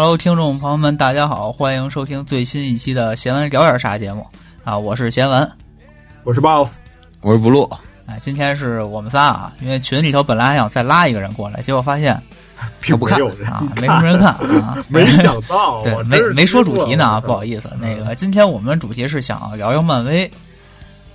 Hello，听众朋友们，大家好，欢迎收听最新一期的闲文聊点啥节目啊！我是闲文，我是 boss，我是不录。哎，今天是我们仨啊，因为群里头本来还想再拉一个人过来，结果发现 并没有啊，没什么人看啊。没想到，对，没没说主题呢啊，不好意思。那个，今天我们主题是想聊聊漫威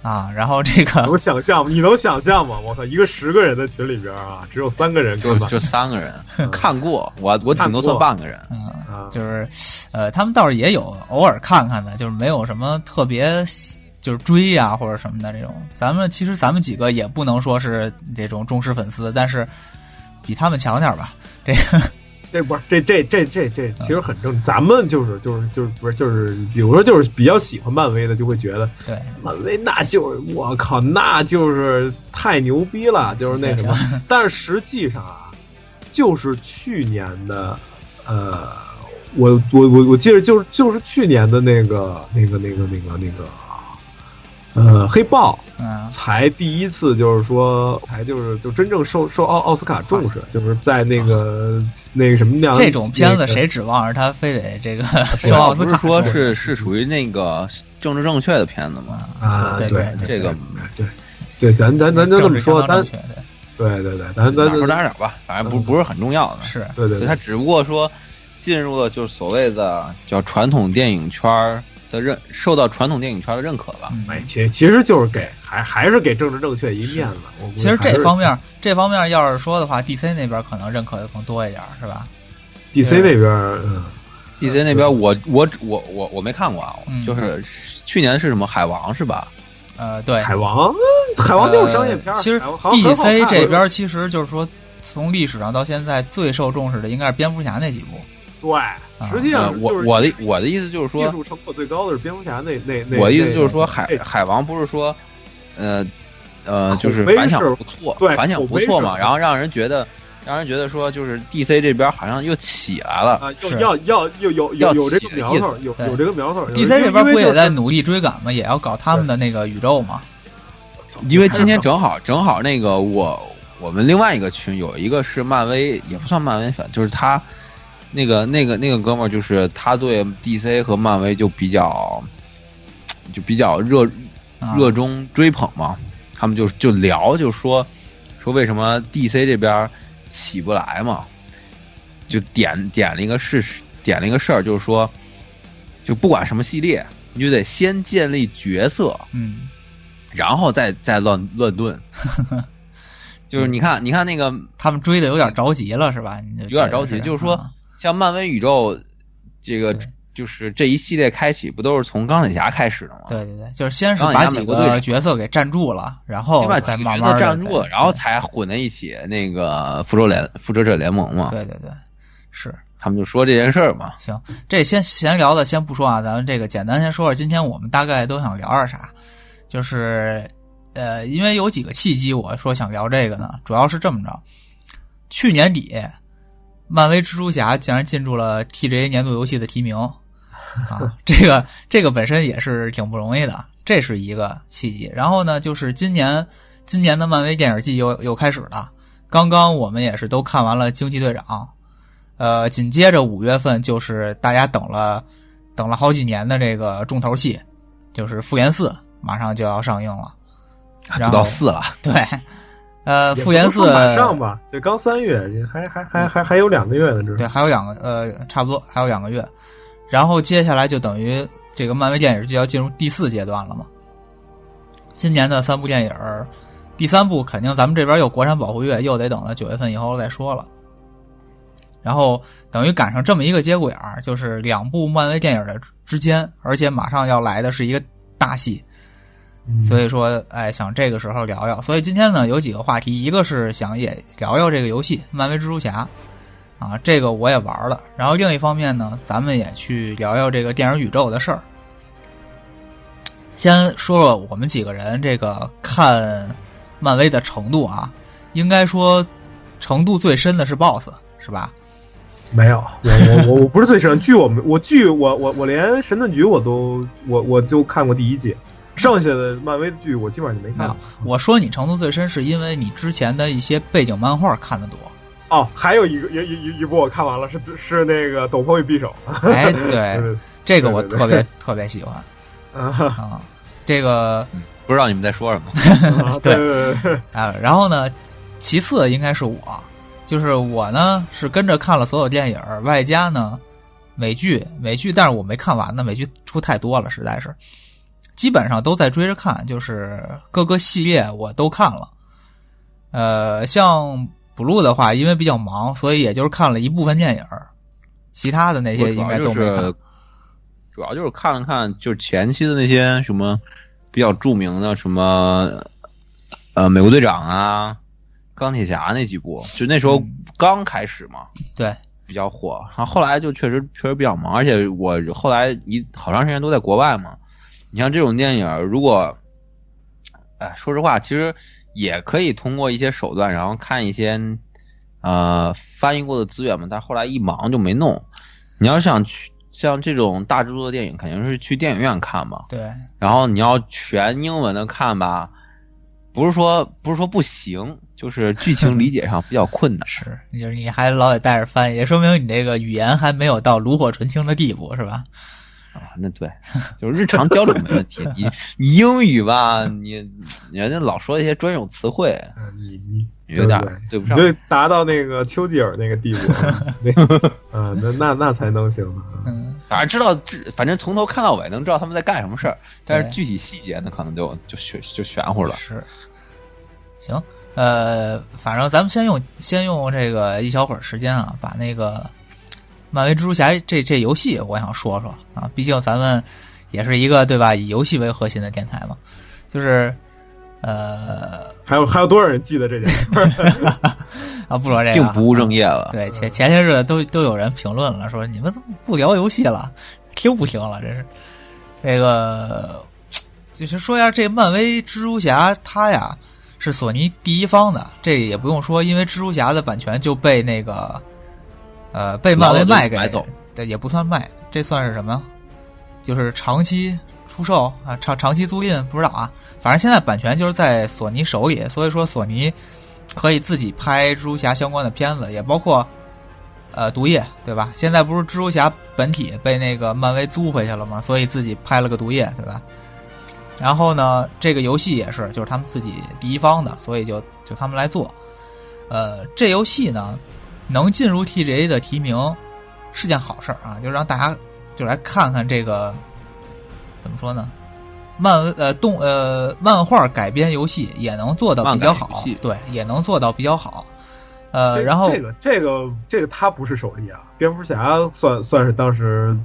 啊，然后这个能想象吗？你能想象吗？我操，一个十个人的群里边啊，只有三个人，就就三个人看过，我我顶多算半个人。嗯，就是呃，他们倒是也有偶尔看看的，就是没有什么特别。就是追呀或者什么的这种，咱们其实咱们几个也不能说是这种忠实粉丝，但是比他们强点吧。这个这不是这这这这这其实很正，咱们就是就是就是不是就是，比如说就是比较喜欢漫威的，就会觉得对漫威那就是我靠，那就是太牛逼了，就是那什么。但是实际上啊，就是去年的呃，我我我我记得就是就是去年的那个那个那个那个那个。呃，黑豹，嗯，才第一次就是说，才就是就真正受受奥奥斯卡重视，就是在那个那个什么样这种片子，谁指望着他非得这个 受奥斯卡？说是是属于那个政治正确的片子吗？啊，对对，这个对。对，咱咱咱就这么说，咱对。对对，咱咱说打点吧，反正不不是很重要的，是。对对，他只不过说进入了就是所谓的叫传统电影圈儿。的认受到传统电影圈的认可吧？哎，其其实就是给还还是给政治正确一面子。其实这方面这方面要是说的话，DC 那边可能认可的更多一点，是吧？DC 那边，嗯，DC 那边，我我我我我没看过啊，就是去年是什么海王是吧？呃，对，海王，海王就是商业片。其实 DC 这边其实就是说，从历史上到现在最受重视的应该是蝙蝠侠那几部。对。实际上，我我的我的意思就是说，技术成果最高的是蝙蝠侠那那那。我的意思就是说，海海王不是说，呃呃，就是反响不错，对，反响不错嘛。然后让人觉得，让人觉得说，就是 DC 这边好像又起来了，啊，要要又有有有这个苗头，有有这个苗头。DC 这边不也在努力追赶吗？也要搞他们的那个宇宙吗。因为今天正好正好那个我我们另外一个群有一个是漫威，也不算漫威粉，就是他。那个、那个、那个哥们儿，就是他对 DC 和漫威就比较，就比较热热衷追捧嘛。他们就就聊，就说说为什么 DC 这边起不来嘛？就点点了一个事，点了一个事儿，就是说，就不管什么系列，你就得先建立角色，嗯，然后再再乱乱炖。就是你看，你看那个他们追的有点着急了，是吧？有点着急，就是说。像漫威宇宙，这个就是这一系列开启，不都是从钢铁侠开始的吗？对对对，就是先是把几个角色给站住了，然后再慢慢站住了，然后才混在一起那个复仇联复仇者联盟嘛。对对对，是他们就说这件事儿嘛。行，这先闲聊的先不说啊，咱们这个简单先说说今天我们大概都想聊点啥。就是呃，因为有几个契机，我说想聊这个呢，主要是这么着，去年底。漫威蜘蛛侠竟然进入了 TGA 年度游戏的提名，啊，这个这个本身也是挺不容易的，这是一个契机。然后呢，就是今年今年的漫威电影季又又开始了。刚刚我们也是都看完了惊奇队长，呃，紧接着五月份就是大家等了等了好几年的这个重头戏，就是复联四马上就要上映了，就到四了，对。呃，复联四马上吧，这刚三月，还还还还还有两个月呢，这对，还有两个呃，差不多还有两个月，然后接下来就等于这个漫威电影就要进入第四阶段了嘛。今年的三部电影，第三部肯定咱们这边有国产保护月，又得等到九月份以后再说了。然后等于赶上这么一个节骨眼儿，就是两部漫威电影的之间，而且马上要来的是一个大戏。所以说，哎，想这个时候聊聊。所以今天呢，有几个话题，一个是想也聊聊这个游戏《漫威蜘蛛侠》，啊，这个我也玩了。然后另一方面呢，咱们也去聊聊这个电影宇宙的事儿。先说说我们几个人这个看漫威的程度啊，应该说程度最深的是 BOSS，是吧？没有，我我我我不是最深。据我们我据我我我连神盾局我都我我就看过第一季。剩下的漫威的剧我基本上就没看。我说你程度最深，是因为你之前的一些背景漫画看的多。哦，还有一个一一一部我看完了，是是那个《斗篷与匕首》。哎，对，这个我特别特别喜欢 啊。这个不知道你们在说什么？对啊，然后呢，其次应该是我，就是我呢是跟着看了所有电影，外加呢美剧，美剧，但是我没看完呢，美剧出太多了，实在是，基本上都在追着看，就是各个系列我都看了。呃，像 blue 的话，因为比较忙，所以也就是看了一部分电影，其他的那些应该都没看。主要就是看了看，就是前期的那些什么比较著名的什么，呃，美国队长啊，钢铁侠那几部，就那时候刚开始嘛，对，比较火。然后后来就确实确实比较忙，而且我后来一好长时间都在国外嘛。你像这种电影，如果，哎，说实话，其实也可以通过一些手段，然后看一些呃翻译过的资源嘛。但后来一忙就没弄。你要想去。像这种大制作的电影，肯定是去电影院看嘛。对。然后你要全英文的看吧，不是说不是说不行，就是剧情理解上比较困难。是，就是你还老得带着翻译，也说明你这个语言还没有到炉火纯青的地步，是吧？啊，那对，就是日常交流没问题。你你英语吧，你人家老说一些专用词汇，你你有点对不上，就达到那个丘吉尔那个地步，啊，那那那才能行。嗯，反正知道，反正从头看到尾能知道他们在干什么事儿，但是具体细节呢，可能就就玄就玄乎了。是，行，呃，反正咱们先用先用这个一小会儿时间啊，把那个。漫威蜘蛛侠这这游戏，我想说说啊，毕竟咱们也是一个对吧，以游戏为核心的电台嘛。就是呃，还有还有多少人记得这件事 啊？不说这个，并不务正业了。对，前前些日子都都有人评论了，说你们怎么不聊游戏了？听不听了？这是那个，就是说一下这漫威蜘蛛侠，他呀是索尼第一方的，这也不用说，因为蜘蛛侠的版权就被那个。呃，被漫威卖给，对，也不算卖，这算是什么？就是长期出售啊，长长期租赁，不知道啊。反正现在版权就是在索尼手里，所以说索尼可以自己拍蜘蛛侠相关的片子，也包括呃毒液，对吧？现在不是蜘蛛侠本体被那个漫威租回去了吗？所以自己拍了个毒液，对吧？然后呢，这个游戏也是，就是他们自己第一方的，所以就就他们来做。呃，这游戏呢。能进入 TGA 的提名是件好事儿啊，就让大家就来看看这个怎么说呢？漫呃动呃漫画改编游戏也能做到比较好，对，也能做到比较好。呃，然后这个这个这个他不是首例啊，蝙蝠侠算算是当时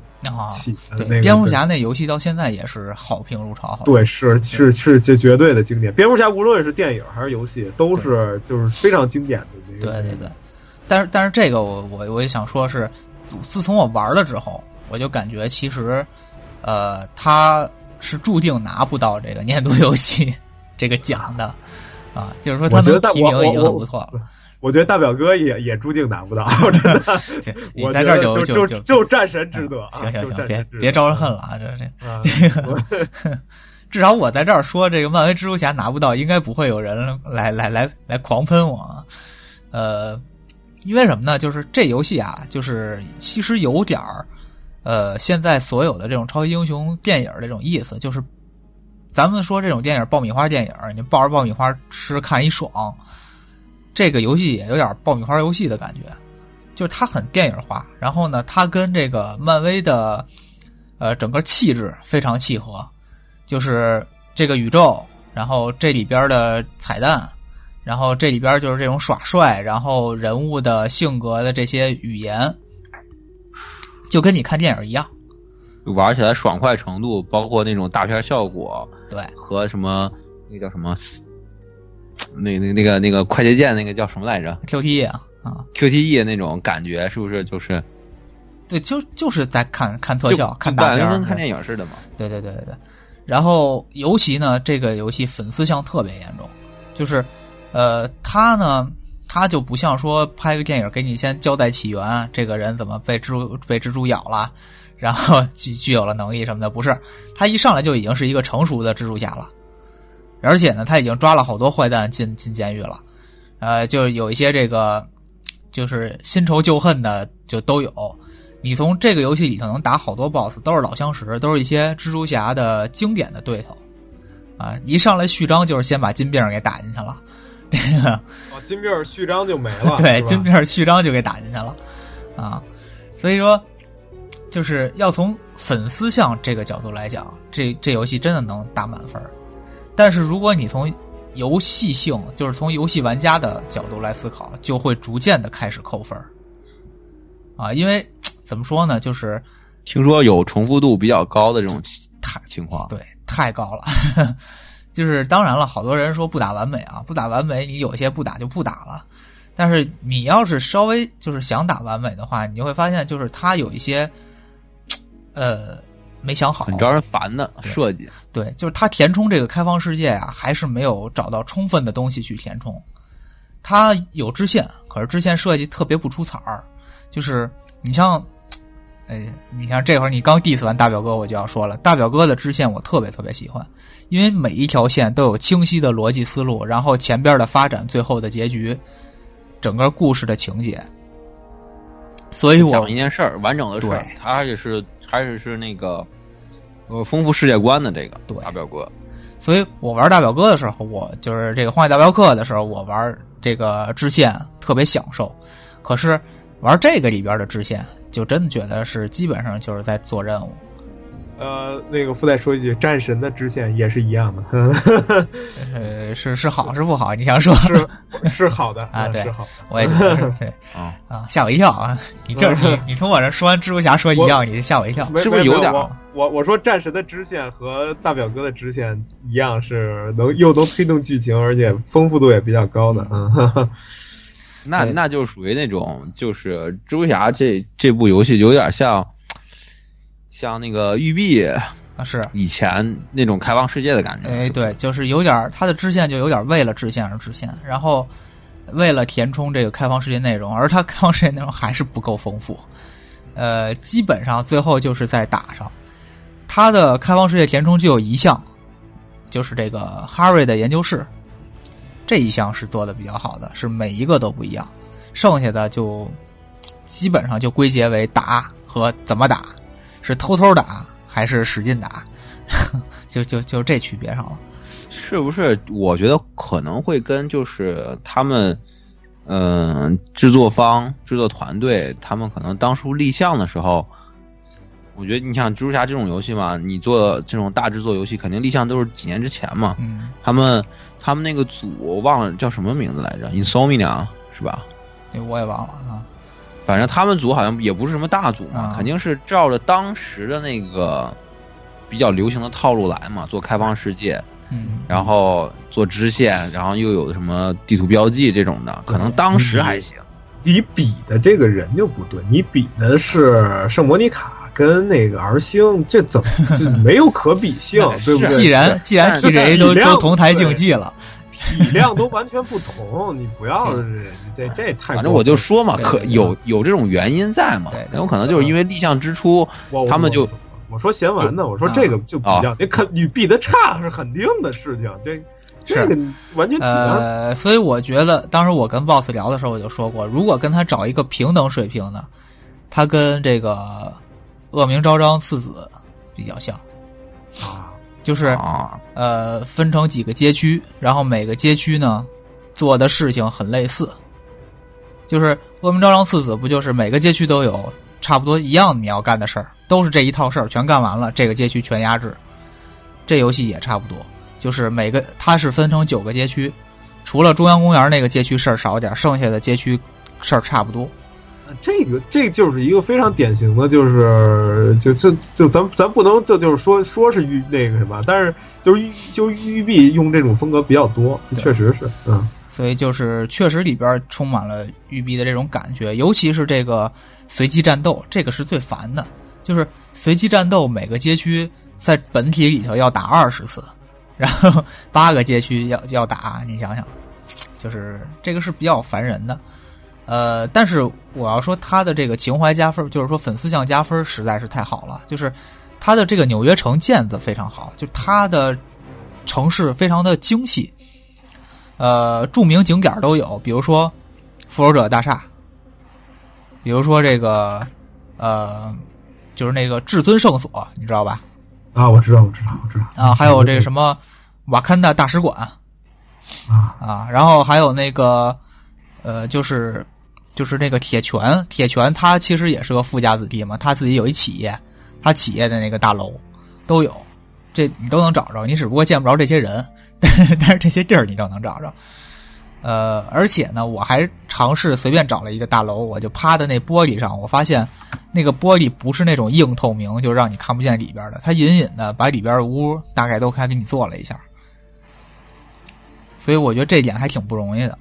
起对蝙蝠侠那游戏到现在也是好评如潮，对，是是是这绝对的经典。蝙蝠侠无论是电影还是游戏，都是就是非常经典的那个。对对对。但是但是这个我我我也想说，是自从我玩了之后，我就感觉其实，呃，他是注定拿不到这个年度游戏这个奖的啊。就是说，他能提名已经很不错了。我觉得大表哥也也注定拿不到，真的。你在这儿就就就就战神值得。行行行，别别招人恨了啊！这这这个，至少我在这儿说这个漫威蜘蛛侠拿不到，应该不会有人来来来来狂喷我啊。呃。因为什么呢？就是这游戏啊，就是其实有点儿，呃，现在所有的这种超级英雄电影的这种意思，就是咱们说这种电影爆米花电影，你抱着爆米花吃看一爽，这个游戏也有点爆米花游戏的感觉，就是它很电影化，然后呢，它跟这个漫威的呃整个气质非常契合，就是这个宇宙，然后这里边的彩蛋。然后这里边就是这种耍帅，然后人物的性格的这些语言，就跟你看电影一样，玩起来爽快程度，包括那种大片效果，对，和什么那叫什么，那那那个那个快捷键那个叫什么来着？QTE 啊啊，QTE 那种感觉是不是就是？对，就就是在看看特效，看大片，跟看电影似的嘛。对对对对对。然后尤其呢，这个游戏粉丝向特别严重，就是。呃，他呢，他就不像说拍个电影给你先交代起源，这个人怎么被蜘蛛被蜘蛛咬了，然后具具有了能力什么的，不是，他一上来就已经是一个成熟的蜘蛛侠了，而且呢，他已经抓了好多坏蛋进进监狱了，呃，就有一些这个，就是新仇旧恨的就都有。你从这个游戏里头能打好多 BOSS，都是老相识，都是一些蜘蛛侠的经典的对头啊！一上来序章就是先把金并给打进去了，这 个哦，金并序章就没了，对，金并序章就给打进去了啊！所以说，就是要从粉丝向这个角度来讲，这这游戏真的能打满分儿。但是如果你从游戏性，就是从游戏玩家的角度来思考，就会逐渐的开始扣分儿啊！因为怎么说呢，就是听说有重复度比较高的这种太情况，对太高了。就是当然了，好多人说不打完美啊，不打完美，你有些不打就不打了。但是你要是稍微就是想打完美的话，你就会发现，就是他有一些，呃，没想好，很招人烦的设计。对，就是他填充这个开放世界啊，还是没有找到充分的东西去填充。他有支线，可是支线设计特别不出彩儿。就是你像，哎，你像这会儿你刚 diss 完大表哥，我就要说了，大表哥的支线我特别特别喜欢，因为每一条线都有清晰的逻辑思路，然后前边的发展，最后的结局，整个故事的情节。所以我讲一件事儿，完整的事儿对，他而且是还是是那个呃丰富世界观的这个对大表哥，所以我玩大表哥的时候，我就是这个荒野大镖客的时候，我玩这个支线特别享受。可是玩这个里边的支线，就真的觉得是基本上就是在做任务。呃，那个附带说一句，战神的支线也是一样的，呃，是是好是不好？你想说？是是好的 啊对好的。我也觉得是 对啊，啊，吓我一跳啊！你这你你从我这说完蜘蛛侠说一样，你就吓我一跳。是不是有点儿我我说战神的支线和大表哥的支线一样，是能又能推动剧情，而且丰富度也比较高的。嗯，哈哈对那那就属于那种就是蜘蛛侠这这部游戏有点像像那个育碧啊，是，以前那种开放世界的感觉。哎，对，就是有点儿它的支线就有点为了支线而支线，然后为了填充这个开放世界内容，而它开放世界内容还是不够丰富。呃，基本上最后就是在打上，它的开放世界填充就有一项，就是这个哈瑞的研究室，这一项是做的比较好的，是每一个都不一样，剩下的就基本上就归结为打和怎么打，是偷偷打还是使劲打，就就就这区别上了。是不是？我觉得可能会跟就是他们，嗯、制作方、制作团队，他们可能当初立项的时候，我觉得你像蜘蛛侠这种游戏嘛，你做这种大制作游戏，肯定立项都是几年之前嘛。嗯，他们他们那个组我忘了叫什么名字来着，Insomnia 是吧？那我也忘了啊。反正他们组好像也不是什么大组嘛，啊肯定是照着当时的那个比较流行的套路来嘛，做开放世界，嗯，然后做支线，然后又有什么地图标记这种的，可能当时还行。你比的这个人就不对，你比的是圣莫妮卡跟那个 R 星，这怎么 这没有可比性，对不对？既然既然 TGA 都都同台竞技了，体量都完全不同，你不要 这这太过分反正我就说嘛，可有有这种原因在嘛很有可能就是因为立项之初，他们就我我说闲完呢，我说这个就比较，你肯你比的差是肯定的事情，这这个完全体量呃，所以我觉得当时我跟 BOSS 聊的时候，我就说过，如果跟他找一个平等水平的，他跟这个恶名昭彰次子比较像，啊，就是啊，呃分成几个街区，然后每个街区呢做的事情很类似，就是恶名昭彰次子不就是每个街区都有差不多一样你要干的事儿，都是这一套事儿全干完了，这个街区全压制。这游戏也差不多，就是每个它是分成九个街区，除了中央公园那个街区事儿少点儿，剩下的街区事儿差不多。这个这就是一个非常典型的，就是就就就咱咱不能这就是说说是玉那个什么，但是就是育就是玉碧用这种风格比较多，确实是，嗯，所以就是确实里边充满了玉碧的这种感觉，尤其是这个随机战斗，这个是最烦的。就是随机战斗，每个街区在本体里头要打二十次，然后八个街区要要打，你想想，就是这个是比较烦人的。呃，但是我要说他的这个情怀加分，就是说粉丝向加分实在是太好了。就是他的这个纽约城建的非常好，就他的城市非常的精细，呃，著名景点都有，比如说复仇者大厦，比如说这个呃，就是那个至尊圣所，你知道吧？啊，我知道，我知道，我知道啊，还有这个什么瓦坎达大使馆啊啊，然后还有那个呃，就是就是那个铁拳，铁拳他其实也是个富家子弟嘛，他自己有一企业，他企业的那个大楼都有，这你都能找着，你只不过见不着这些人，但是但是这些地儿你都能找着。呃，而且呢，我还尝试随便找了一个大楼，我就趴在那玻璃上，我发现那个玻璃不是那种硬透明，就让你看不见里边的，它隐隐的把里边的屋大概都开给你做了一下，所以我觉得这点还挺不容易的。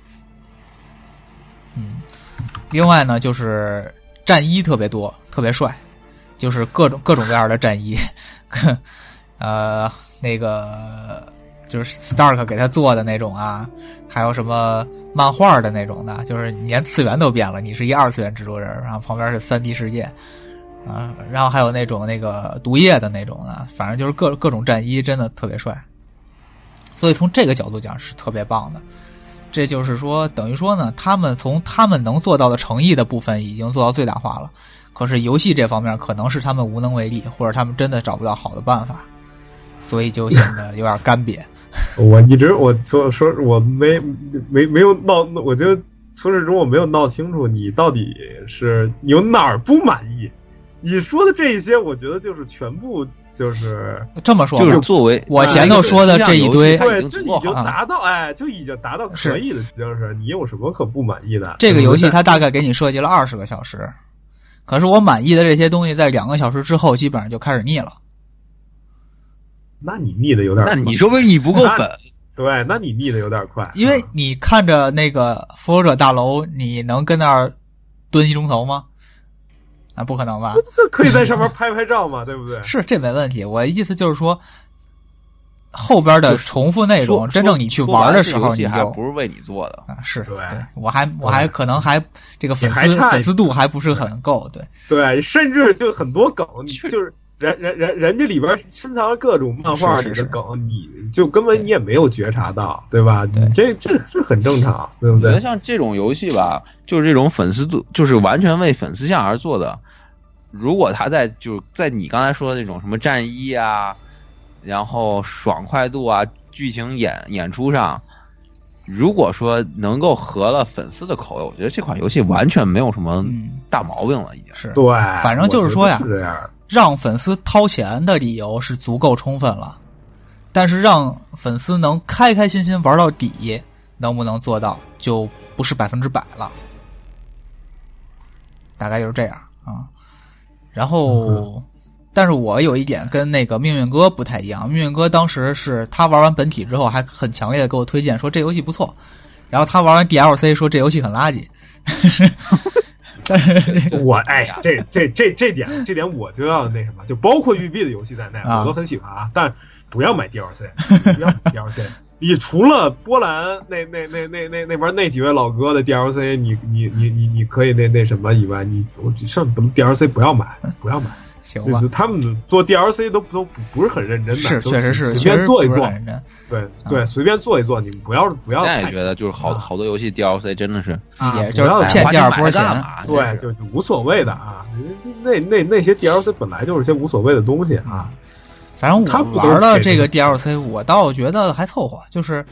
另外呢，就是战衣特别多，特别帅，就是各种各种各样的战衣，呃，那个。就是 Stark 给他做的那种啊，还有什么漫画的那种的，就是连次元都变了，你是一二次元蜘蛛人，然后旁边是三 D 世界，啊，然后还有那种那个毒液的那种的，反正就是各各种战衣真的特别帅，所以从这个角度讲是特别棒的。这就是说，等于说呢，他们从他们能做到的诚意的部分已经做到最大化了，可是游戏这方面可能是他们无能为力，或者他们真的找不到好的办法，所以就显得有点干瘪。我一直我说说我没没没有闹，我就从始至终我没有闹清楚你到底是有哪儿不满意。你说的这一些，我觉得就是全部就是这么说，就是作为我前头说的这一堆，对，就已经达到哎，就已经达到可以的，就是你有什么可不满意的？这个游戏它大概给你设计了二十个小时，可是我满意的这些东西，在两个小时之后基本上就开始腻了。那你腻的有点，那你说不是你不够粉？对，那你腻的有点快。因为你看着那个复仇者大楼，你能跟那儿蹲一钟头吗？那不可能吧？可以在上面拍拍照嘛，对不对？是，这没问题。我意思就是说，后边的重复内容，真正你去玩的时候，你就不是为你做的啊。是，对，我还我还可能还这个粉丝粉丝度还不是很够，对对，甚至就很多梗，就是。人人人人家里边深藏了各种漫画里的梗，你就根本你也没有觉察到，对吧？你这这这很正常，对不对？像这种游戏吧，就是这种粉丝度，就是完全为粉丝向而做的。如果他在就是在你刚才说的那种什么战衣啊，然后爽快度啊，剧情演演出上，如果说能够合了粉丝的口味，我觉得这款游戏完全没有什么大毛病了，已经是对。反正就是说呀。是这样。让粉丝掏钱的理由是足够充分了，但是让粉丝能开开心心玩到底，能不能做到就不是百分之百了。大概就是这样啊。然后，但是我有一点跟那个命运哥不太一样，命运哥当时是他玩完本体之后还很强烈的给我推荐说这游戏不错，然后他玩完 DLC 说这游戏很垃圾。但 是我 哎，这这这这点这点我就要那什么，就包括育碧的游戏在内，我都很喜欢啊。但不要买 DLC，不要买 DLC。你除了波兰那那那那那那边那几位老哥的 DLC，你你你你你可以那那什么以外，你我剩 DLC 不要买，不要买。行吧，他们做 DLC 都都不不是很认真的，是确实是随便做一做，对对，随便做一做，你们不要不要。现在觉得就是好好多游戏 DLC 真的是，也就是骗第二波钱，对，就就无所谓的啊。那那那些 DLC 本来就是些无所谓的东西啊。反正我玩了这个 DLC，我倒觉得还凑合，就是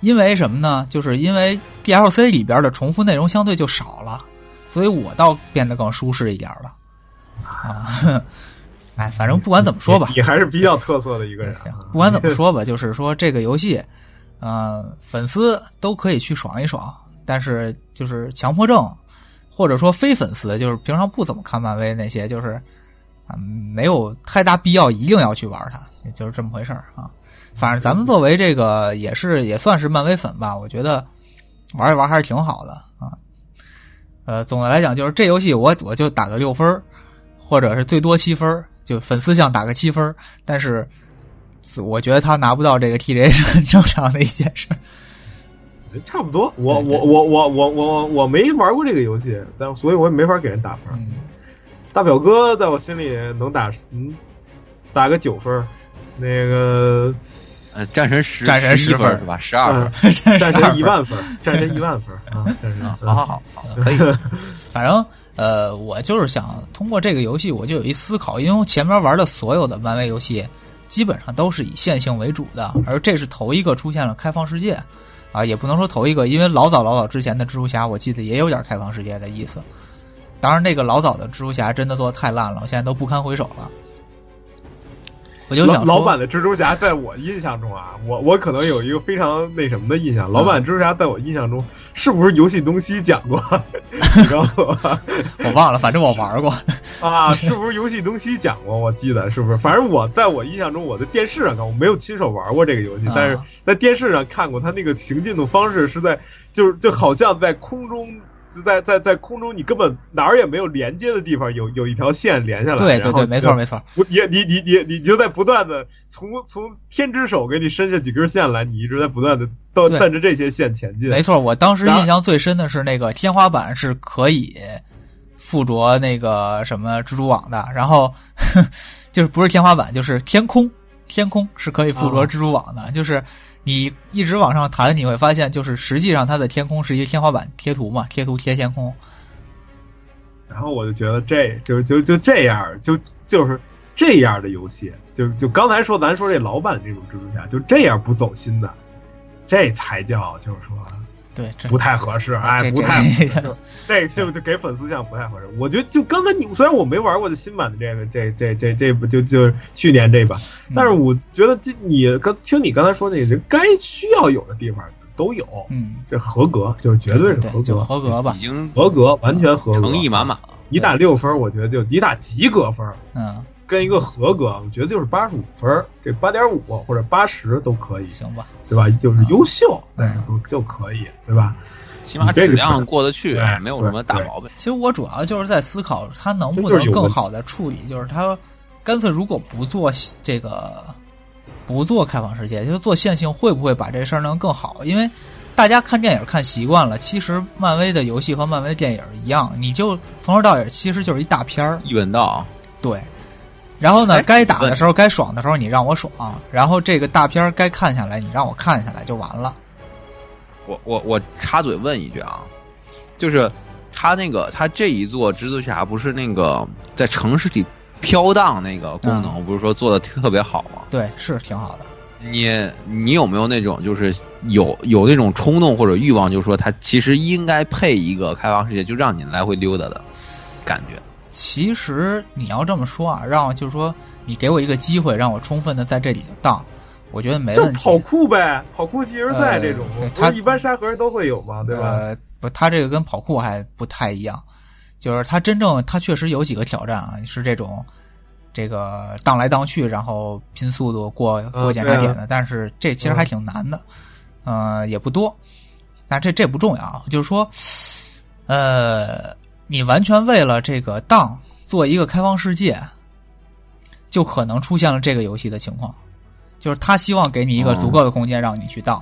因为什么呢？就是因为 DLC 里边的重复内容相对就少了，所以我倒变得更舒适一点了。啊，哎，反正不管怎么说吧，你还是比较特色的一个人。不管怎么说吧，就是说这个游戏，呃，粉丝都可以去爽一爽，但是就是强迫症，或者说非粉丝，就是平常不怎么看漫威那些，就是啊，没有太大必要一定要去玩它，就是这么回事儿啊。反正咱们作为这个也是也算是漫威粉吧，我觉得玩一玩还是挺好的啊。呃，总的来讲，就是这游戏我我就打个六分或者是最多七分就粉丝向打个七分但是我觉得他拿不到这个 TJ 是很正常的一件事。差不多，我我我我我我我没玩过这个游戏，但所以我也没法给人打分。大表哥在我心里能打嗯打个九分那个呃战神十战神十分是吧？十二战战神一万分，战神一万分啊！战神啊，好好好好，可以。反正呃，我就是想通过这个游戏，我就有一思考，因为我前面玩的所有的漫威游戏，基本上都是以线性为主的，而这是头一个出现了开放世界，啊，也不能说头一个，因为老早老早之前的蜘蛛侠，我记得也有点开放世界的意思。当然，那个老早的蜘蛛侠真的做的太烂了，我现在都不堪回首了。我就想老老版的蜘蛛侠，在我印象中啊，我我可能有一个非常那什么的印象。老版蜘蛛侠在我印象中，是不是游戏东西讲过？你告诉我我忘了，反正我玩过。啊，是不是游戏东西讲过？我记得是不是？反正我在我印象中，我在电视上看，我没有亲手玩过这个游戏，啊但是在电视上看过，他那个行进的方式是在，就是就好像在空中。就在在在空中，你根本哪儿也没有连接的地方，有有一条线连下来。对对对，没错没错。不，你你你你你就在不断的从从天之手给你伸下几根线来，你一直在不断的都对带着这些线前进。没错，我当时印象最深的是那个天花板是可以附着那个什么蜘蛛网的，然后 就是不是天花板，就是天空，天空是可以附着啊蜘蛛网的，就是你一直往上弹，你会发现，就是实际上它的天空是一个天花板贴图嘛，贴图贴天空。然后我就觉得这就就就这样，就就是这样的游戏，就就刚才说咱说这老版这种蜘蛛侠，就这样不走心的，这才叫就是说对，不太合适，哎，不太合这适，这就就给粉丝讲不太合适。我觉得就刚才你虽然我没玩过这新版的这个这这这这不就就去年这版，但是我觉得这你刚听你刚才说那个，该需要有的地方都有，嗯，这合格就是绝对是合格，合格吧已，经合格完全合格，诚意满满了。你打六分，我觉得就你打及格分，嗯，跟一个合格，我觉得就是八十五分，这八点五或者八十都可以，行吧，对吧？就是优秀，对嗯，就可以，对吧？起码质量过得去对，没有什么大毛病。其实我主要就是在思考，它能不能更好的处理，就是它干脆如果不做这个，不做开放世界，就做线性，会不会把这事儿能更好？因为大家看电影看习惯了，其实漫威的游戏和漫威的电影一样，你就从头到尾其实就是一大片儿，一本道，对。然后呢哎，该打的时候、该爽的时候，你让我爽；然后这个大片儿该看下来，你让我看下来就完了。我我我插嘴问一句啊，就是他那个他这一座蜘蛛侠不是那个在城市里飘荡那个功能，不是说做的特别好吗？对，是挺好的。你你有没有那种就是有有那种冲动或者欲望，就是说它其实应该配一个开放世界，就让你来回溜达的感觉？其实你要这么说啊，让就是说你给我一个机会，让我充分的在这里头荡，我觉得没问题。就跑酷呗，跑酷即时赛呃这种，它是一般沙盒都会有嘛？对吧？呃，不，它这个跟跑酷还不太一样，就是它真正它确实有几个挑战啊，是这种这个荡来荡去，然后拼速度过过检查点的，但是这其实还挺难的，呃，也不多，但这这不重要啊，就是说，呃，你完全为了这个当做一个开放世界，就可能出现了这个游戏的情况，就是他希望给你一个足够的空间让你去当，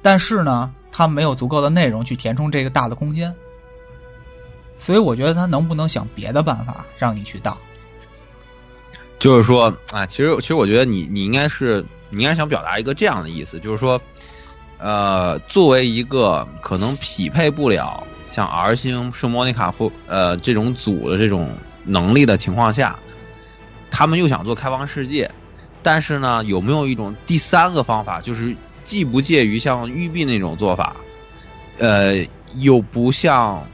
但是呢，他没有足够的内容去填充这个大的空间，所以我觉得他能不能想别的办法让你去当？就是说啊，其实其实我觉得你你应该是你应该想表达一个这样的意思，就是说，呃，作为一个可能匹配不了像 R 星、圣莫妮卡或呃这种组的这种能力的情况下，他们又想做开放世界，但是呢，有没有一种第三个方法，就是既不介于像育碧那种做法，呃，又不像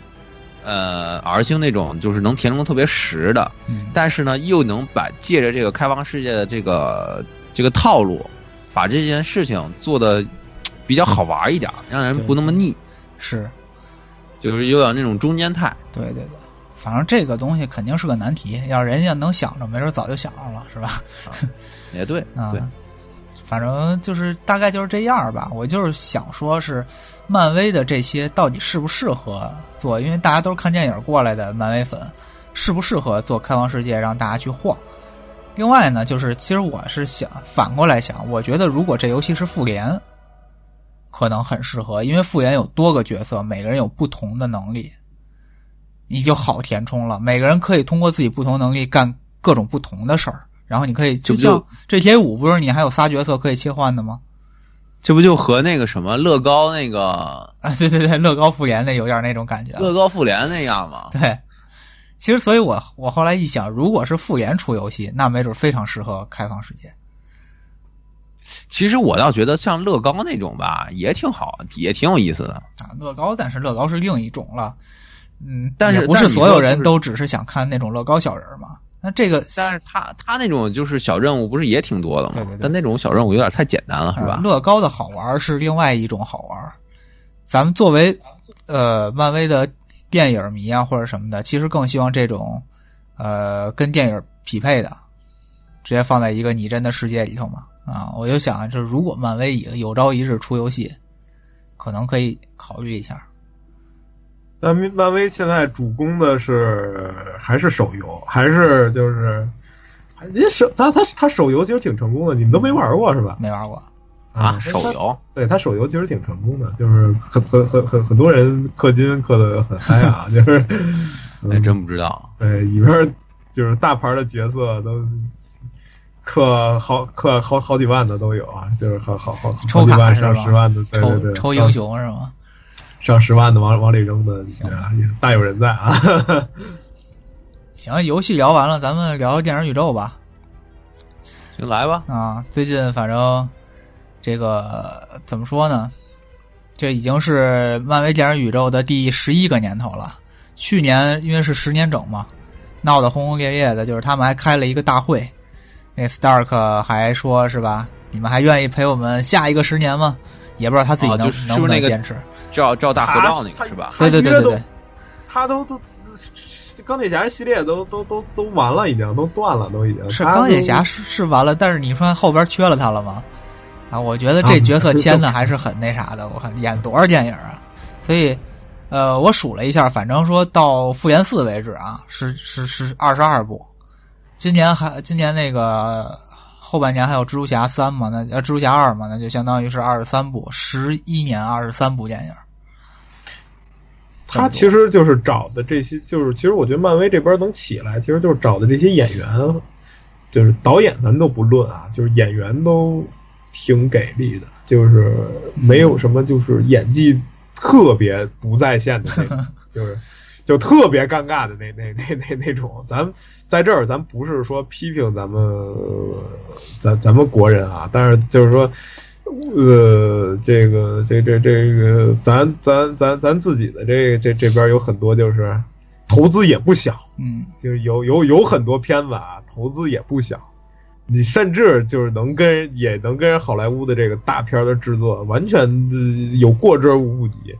呃 R 星那种就是能填充特别实的。嗯，但是呢，又能把借着这个开放世界的这个这个套路，把这件事情做的比较好玩一点，让人不那么腻，是就是有点那种中间态。对对对，反正这个东西肯定是个难题，要人家能想着，没准早就想上了，是吧？也对，啊对，，反正就是大概就是这样吧。我就是想说，是漫威的这些到底适不适合做？因为大家都是看电影过来的漫威粉，适不适合做开放世界让大家去晃？另外呢，就是其实我是想反过来想，我觉得如果这游戏是复联，可能很适合，因为复原有多个角色，每个人有不同的能力，你就好填充了。每个人可以通过自己不同能力干各种不同的事儿，然后你可以就像就 GTA 五不是你还有仨角色可以切换的吗？这不就和那个什么乐高那个啊，对对对，乐高复联那有点那种感觉。乐高复联那样吗？对，其实所以我我后来一想，如果是复联出游戏，那没准非常适合开放世界。其实我倒觉得像乐高那种吧，也挺好，也挺有意思的。啊，乐高，但是乐高是另一种了，嗯，但是不是所有人都只是想看那种乐高小人嘛。那这个但是他他那种就是小任务不是也挺多的吗？对对对但那种小任务有点太简单了，是吧？呃乐高的好玩是另外一种好玩。咱们作为呃漫威的电影迷啊或者什么的，其实更希望这种呃跟电影匹配的，直接放在一个拟真的世界里头嘛。啊，我就想，就是如果漫威有有朝一日出游戏，可能可以考虑一下。但漫漫威现在主攻的是还是手游，还是就是，人家手他他他手游其实挺成功的，你们都没玩过是吧？没玩过，啊，手游对他手游其实挺成功的，就是很很很很很多人氪金氪的很嗨啊，就是还哎真不知道。对里边就是大牌的角色都氪好氪好好几万的都有啊，就是好好好抽好几万卡上十万的，对对对，抽抽英雄是吗？上十万的往往里扔的，大有人在啊。行，游戏聊完了，咱们聊聊电影宇宙吧。行，来吧。啊，最近反正这个怎么说呢？这已经是漫威电影宇宙的第十一个年头了。去年因为是十年整嘛，闹得轰轰烈烈的，就是他们还开了一个大会，那 Stark 还说是吧？你们还愿意陪我们下一个十年吗？也不知道他自己能、啊就是能不能坚持。照照大合照那个是吧？对对对对对，他都都钢铁侠系列都都都都完了，已经都断了，都已经是钢铁侠是是完了，但是你说后边缺了他了吗？啊，我觉得这角色签的 还是很那啥的。我看演多少电影啊？所以，呃，我数了一下，反正说到复联四为止啊，是是是二十二部。今年还今年那个后半年还有蜘蛛侠三嘛？那呃蜘蛛侠二嘛？那就相当于是二十三部，十一年二十三部电影。他其实就是找的这些，就是其实我觉得漫威这边能起来，其实就是找的这些演员，就是导演咱都不论啊，就是演员都挺给力的，就是没有什么就是演技特别不在线的那种，就是就特别尴尬的那那那那那种。咱在这儿咱不是说批评咱们呃咱咱们国人啊，但是就是说。呃，这个这这这个，咱咱咱咱自己的这这这边有很多就是投资也不小，嗯，就是有有有很多片子啊，投资也不小，你甚至就是能跟也能跟好莱坞的这个大片的制作完全、呃有过之而无不及。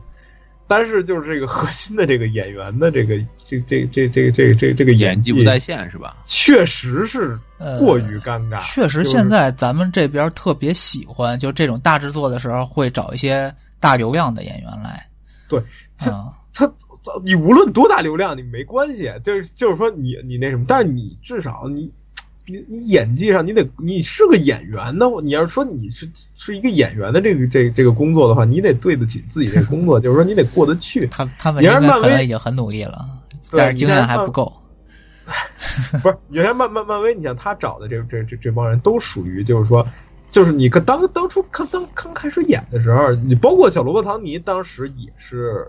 但是就是这个核心的这个演员的这个 这这这这这这这个演技不在线是吧？确实是过于尴尬。确实，现在咱们这边特别喜欢，就这种大制作的时候，会找一些大流量的演员来。对，他啊、他你无论多大流量，你没关系，就是就是说你你那什么，但是你至少你你你演技上你得你是个演员呢，你要是说你是是一个演员的这个这这个工作的话，你得对得起自己这个工作，就是说你得过得去。他他们应该你要是漫威可能已经很努力了，对但是经验还不够。不是，有些漫漫漫威，你像他找的这这这这帮人都属于就是说。就是你可当当初刚当刚开始演的时候，你包括小罗伯·唐尼，当时也是，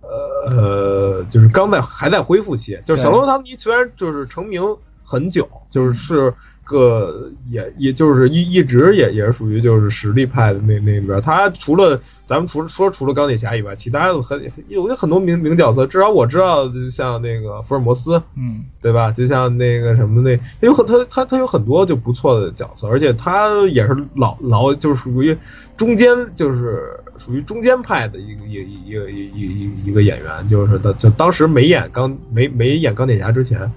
呃呃，就是刚在还在恢复期。就是小罗伯·唐尼虽然就是成名很久，就是是个也也就是一一直也也是属于就是实力派的那那边。他除了咱们除了说除了钢铁侠以外，其他的很有很多名名角色，至少我知道，像那个福尔摩斯，嗯，对吧？就像那个什么那有很他他他有很多就不错的角色，而且他也是老老就是属于中间就是属于中间派的一个一个一个一一一一个演员，就是他就当时没演钢没没演钢铁侠之前，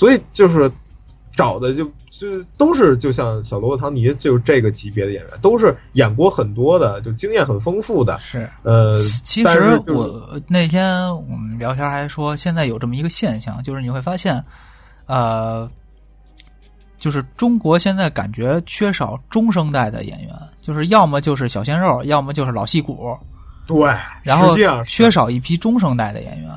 所以就是找的就就都是就像小罗伯·唐尼就是这个级别的演员，都是演过很多的，就经验很丰富的。是。呃，其实就是我那天我们聊天还说，现在有这么一个现象，就是你会发现，呃，就是中国现在感觉缺少中生代的演员，就是要么就是小鲜肉，要么就是老戏骨，对，然后缺少一批中生代的演员。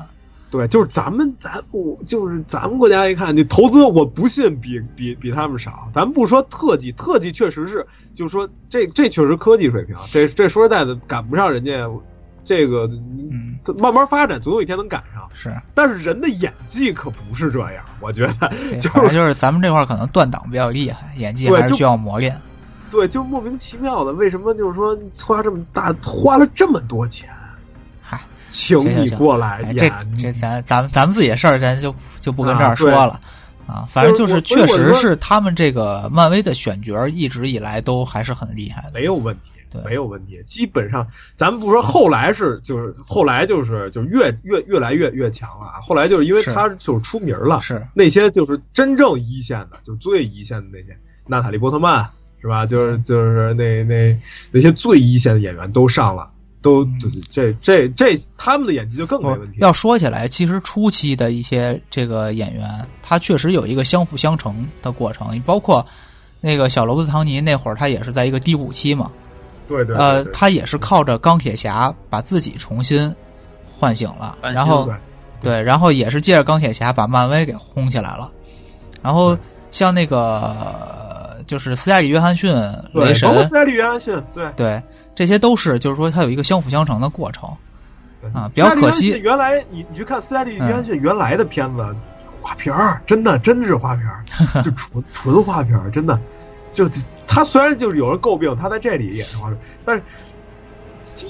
对，就是咱们咱我就是咱们国家一看，你投资我不信比比比他们少。咱不说特技，特技确实是，就是说这这确实科技水平，这这说实在的赶不上人家，这个嗯慢慢发展，总有一天能赶上。是，但是人的演技可不是这样，我觉得就是就是咱们这块可能断档比较厉害，演技还是需要磨练。对，就莫名其妙的，为什么就是说花这么大花了这么多钱，嗨，请你过来哎，这演，这咱咱们咱们自己的事儿，咱就就不跟这儿说了啊。反正就是确实是他们这个漫威的选角一直以来都还是很厉害的。没有问题对，没有问题。基本上，咱们不说后来是，就是后来就是就是越越越来越越强了啊。后来就是因为他就是出名了，是那些就是真正一线的，就是最一线的那些，娜塔莉波特曼是吧？就是就是那那那些最一线的演员都上了，都嗯。这这这他们的演技就更没问题。要说起来，其实初期的一些这个演员，他确实有一个相辅相成的过程，包括那个小罗伯特·唐尼那会儿，他也是在一个低谷期嘛，对对对呃，他也是靠着钢铁侠把自己重新唤醒了，然后对。对，然后也是借着钢铁侠把漫威给轰起来了，然后像那个就是斯嘉丽·约翰逊、对，雷神包，括斯嘉丽·约翰逊，对对，这些都是就是说他有一个相辅相成的过程。啊比较可惜原来你你去看斯嘉丽·约翰逊原来的片子，花瓶儿，真的真的是花瓶儿，就纯纯花瓶儿，真的。就他虽然就是有人诟病他在这里也是花瓶儿，但是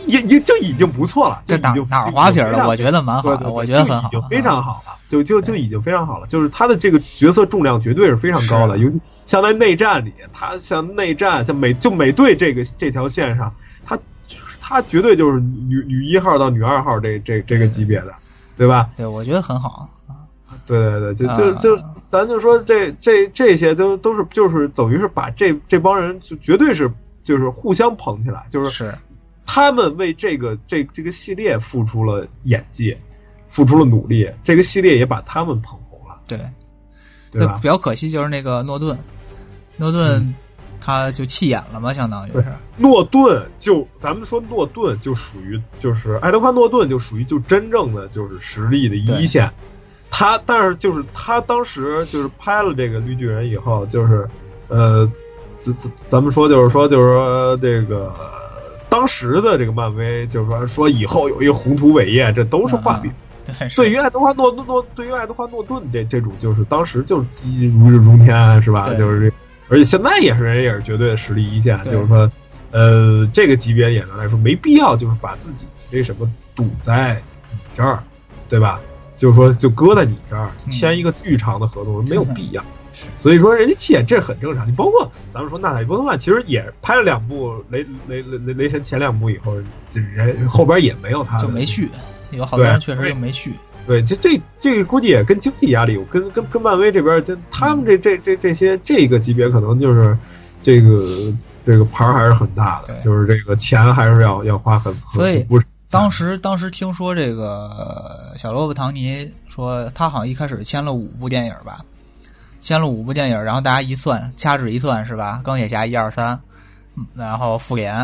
也也就已经不错了。这哪哪儿花瓶了？我觉得蛮好的，对对对我觉得很好就已经，非常好了，就就就已经非常好了。就是他的这个角色重量绝对是非常高的，是尤其像在内战里，他像内战像美就美队这个这条线上，他就是他绝对就是女女一号到女二号这这这个级别的，对吧？对我觉得很好。对对对，就啊就就咱就说这这这些都都是就是等于是把这这帮人就绝对是就是互相捧起来，就是是他们为这个这这个系列付出了演技，付出了努力，这个系列也把他们捧红了，对，对吧比？较可惜就是那个诺顿，诺顿他就弃演了嘛，相当于是。诺顿就咱们说诺顿就属于就是爱德华诺顿就属于就真正的就是实力的一线，他但是就是他当时就是拍了这个绿巨人以后，就是呃，咱咱咱们说就是说就是说这个。当时的这个漫威就是说说以后有一个宏图伟业，这都是画饼。对，对于爱德华诺诺诺，对于爱德华诺顿这这种，就是当时就是如日中天，是吧？就是这，而且现在也是人也是绝对的实力一线，就是说，呃，这个级别演员来说，没必要就是把自己这什么堵在你这儿，对吧？就是说，就搁在你这儿嗯签一个巨长的合同，没有必要。是所以说，人家弃演这很正常。你包括咱们说纳塔莉波特曼，其实也拍了两部雷雷雷雷雷神前两部以后，这人后边也没有他的就没续，有好多人确实就没续。对，这这这个估计也跟经济压力有，跟跟跟漫威这边，这他们这这这这些这个级别可能就是这个这个牌儿还是很大的，就是这个钱还是要要花很很所以不是当时当时听说这个小罗伯·唐尼说，他好像一开始签了五部电影吧，签了五部电影，然后大家一算，掐指一算是吧？钢铁侠一二三，嗯然后复联，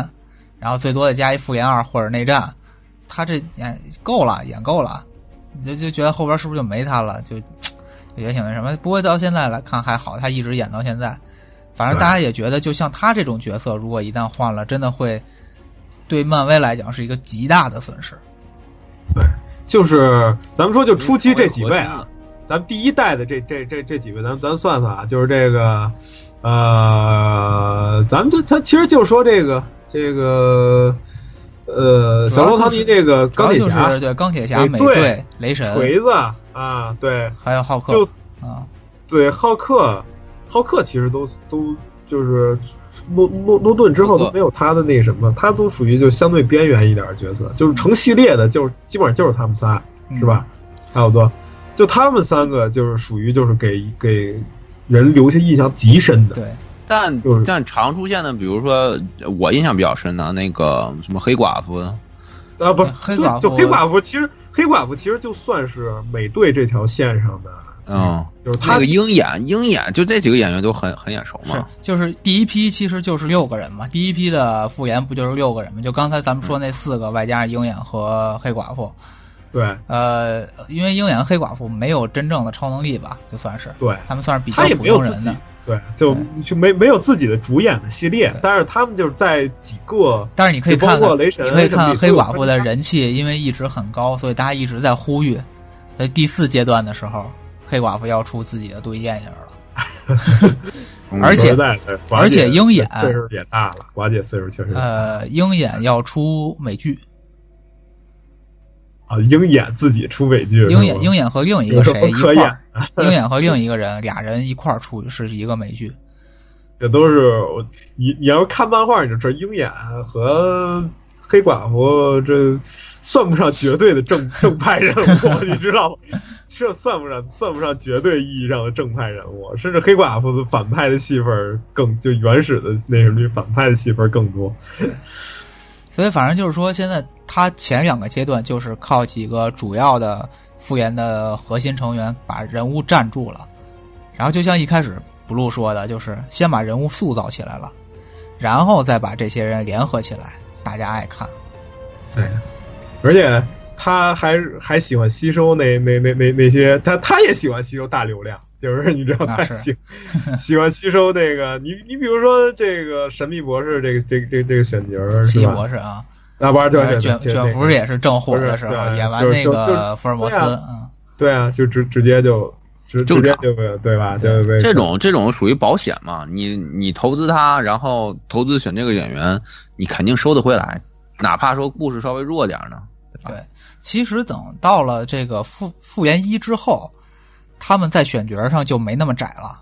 然后最多的加一复联二或者内战，他这演够了，演够了，你就就觉得后边是不是就没他了？就就 也挺那什么。不过到现在来看还好，他一直演到现在。反正大家也觉得，就像他这种角色，如果一旦换了，真的会对漫威来讲是一个极大的损失。对，就是咱们说就初期这几位啊咱们第一代的这这这这几位，咱咱算算啊，就是这个呃，咱们这他其实就说这个这个呃，小罗唐尼这个主要就钢铁侠是对钢铁侠、美队美队、雷神，锤子啊，对，还有浩克就啊，对，浩克，浩克其实都都就是诺诺诺顿之后都没有他的那什么，他都属于就相对边缘一点的角色，就是成系列的，就是基本上就是他们仨，嗯是吧？差不多，就他们三个就是属于就是给给人留下印象极深的，对，但就是。但常出现的，比如说我印象比较深的那个什么黑寡妇，啊，不是，黑寡妇就就黑寡妇，其实黑寡妇其实就算是美队这条线上的，嗯，就是他那个鹰眼，鹰眼就这几个演员都很很眼熟是嘛。就是第一批其实就是六个人嘛，第一批的复联不就是六个人嘛？就刚才咱们说那四个，外加上鹰眼和黑寡妇，对。呃，因为鹰眼黑寡妇没有真正的超能力吧，就算是。对，他们算是比较普通人的。对，就就没没有自己的主演的系列，但是他们就是在几个但是你可以看看，括雷神你可以看黑寡妇的人气，因为一直很高，所以大家一直在呼吁，在第四阶段的时候，黑寡妇要出自己的独立电影了。嗯而且而且鹰眼岁数也大了，寡姐岁数确实大呃，鹰眼要出美剧，啊，鹰眼自己出美剧，鹰眼鹰眼和另一个谁一块儿，鹰眼和另一个人俩人一块儿出是一个美剧。这都是我你你要是看漫画，你就知道鹰眼和黑寡妇这算不上绝对的正正派人物，你知道吗？这算不上算不上绝对意义上的正派人物，甚至黑寡妇的反派的戏份儿更就原始的那什么反派的戏份儿更多。所以反正就是说，现在他前两个阶段就是靠几个主要的复原的核心成员把人物站住了，然后就像一开始 blue 说的，就是先把人物塑造起来了，然后再把这些人联合起来，大家爱看。对，而且他还还喜欢吸收那那那那那些，他他也喜欢吸收大流量，就是你知道他喜 喜欢吸收那个你你比如说这个神秘博士这个这个这个这个选角儿奇异？博士啊，那不是对对卷对卷福也是正火的时候演完那就就就个福尔摩斯，对啊嗯，对啊，就直直接就直直接就被对吧？对就被这种这种属于保险嘛，你你投资他，然后投资选这个演员，你肯定收得回来，哪怕说故事稍微弱点儿呢，对？其实等到了这个复复原一之后，他们在选角上就没那么窄了。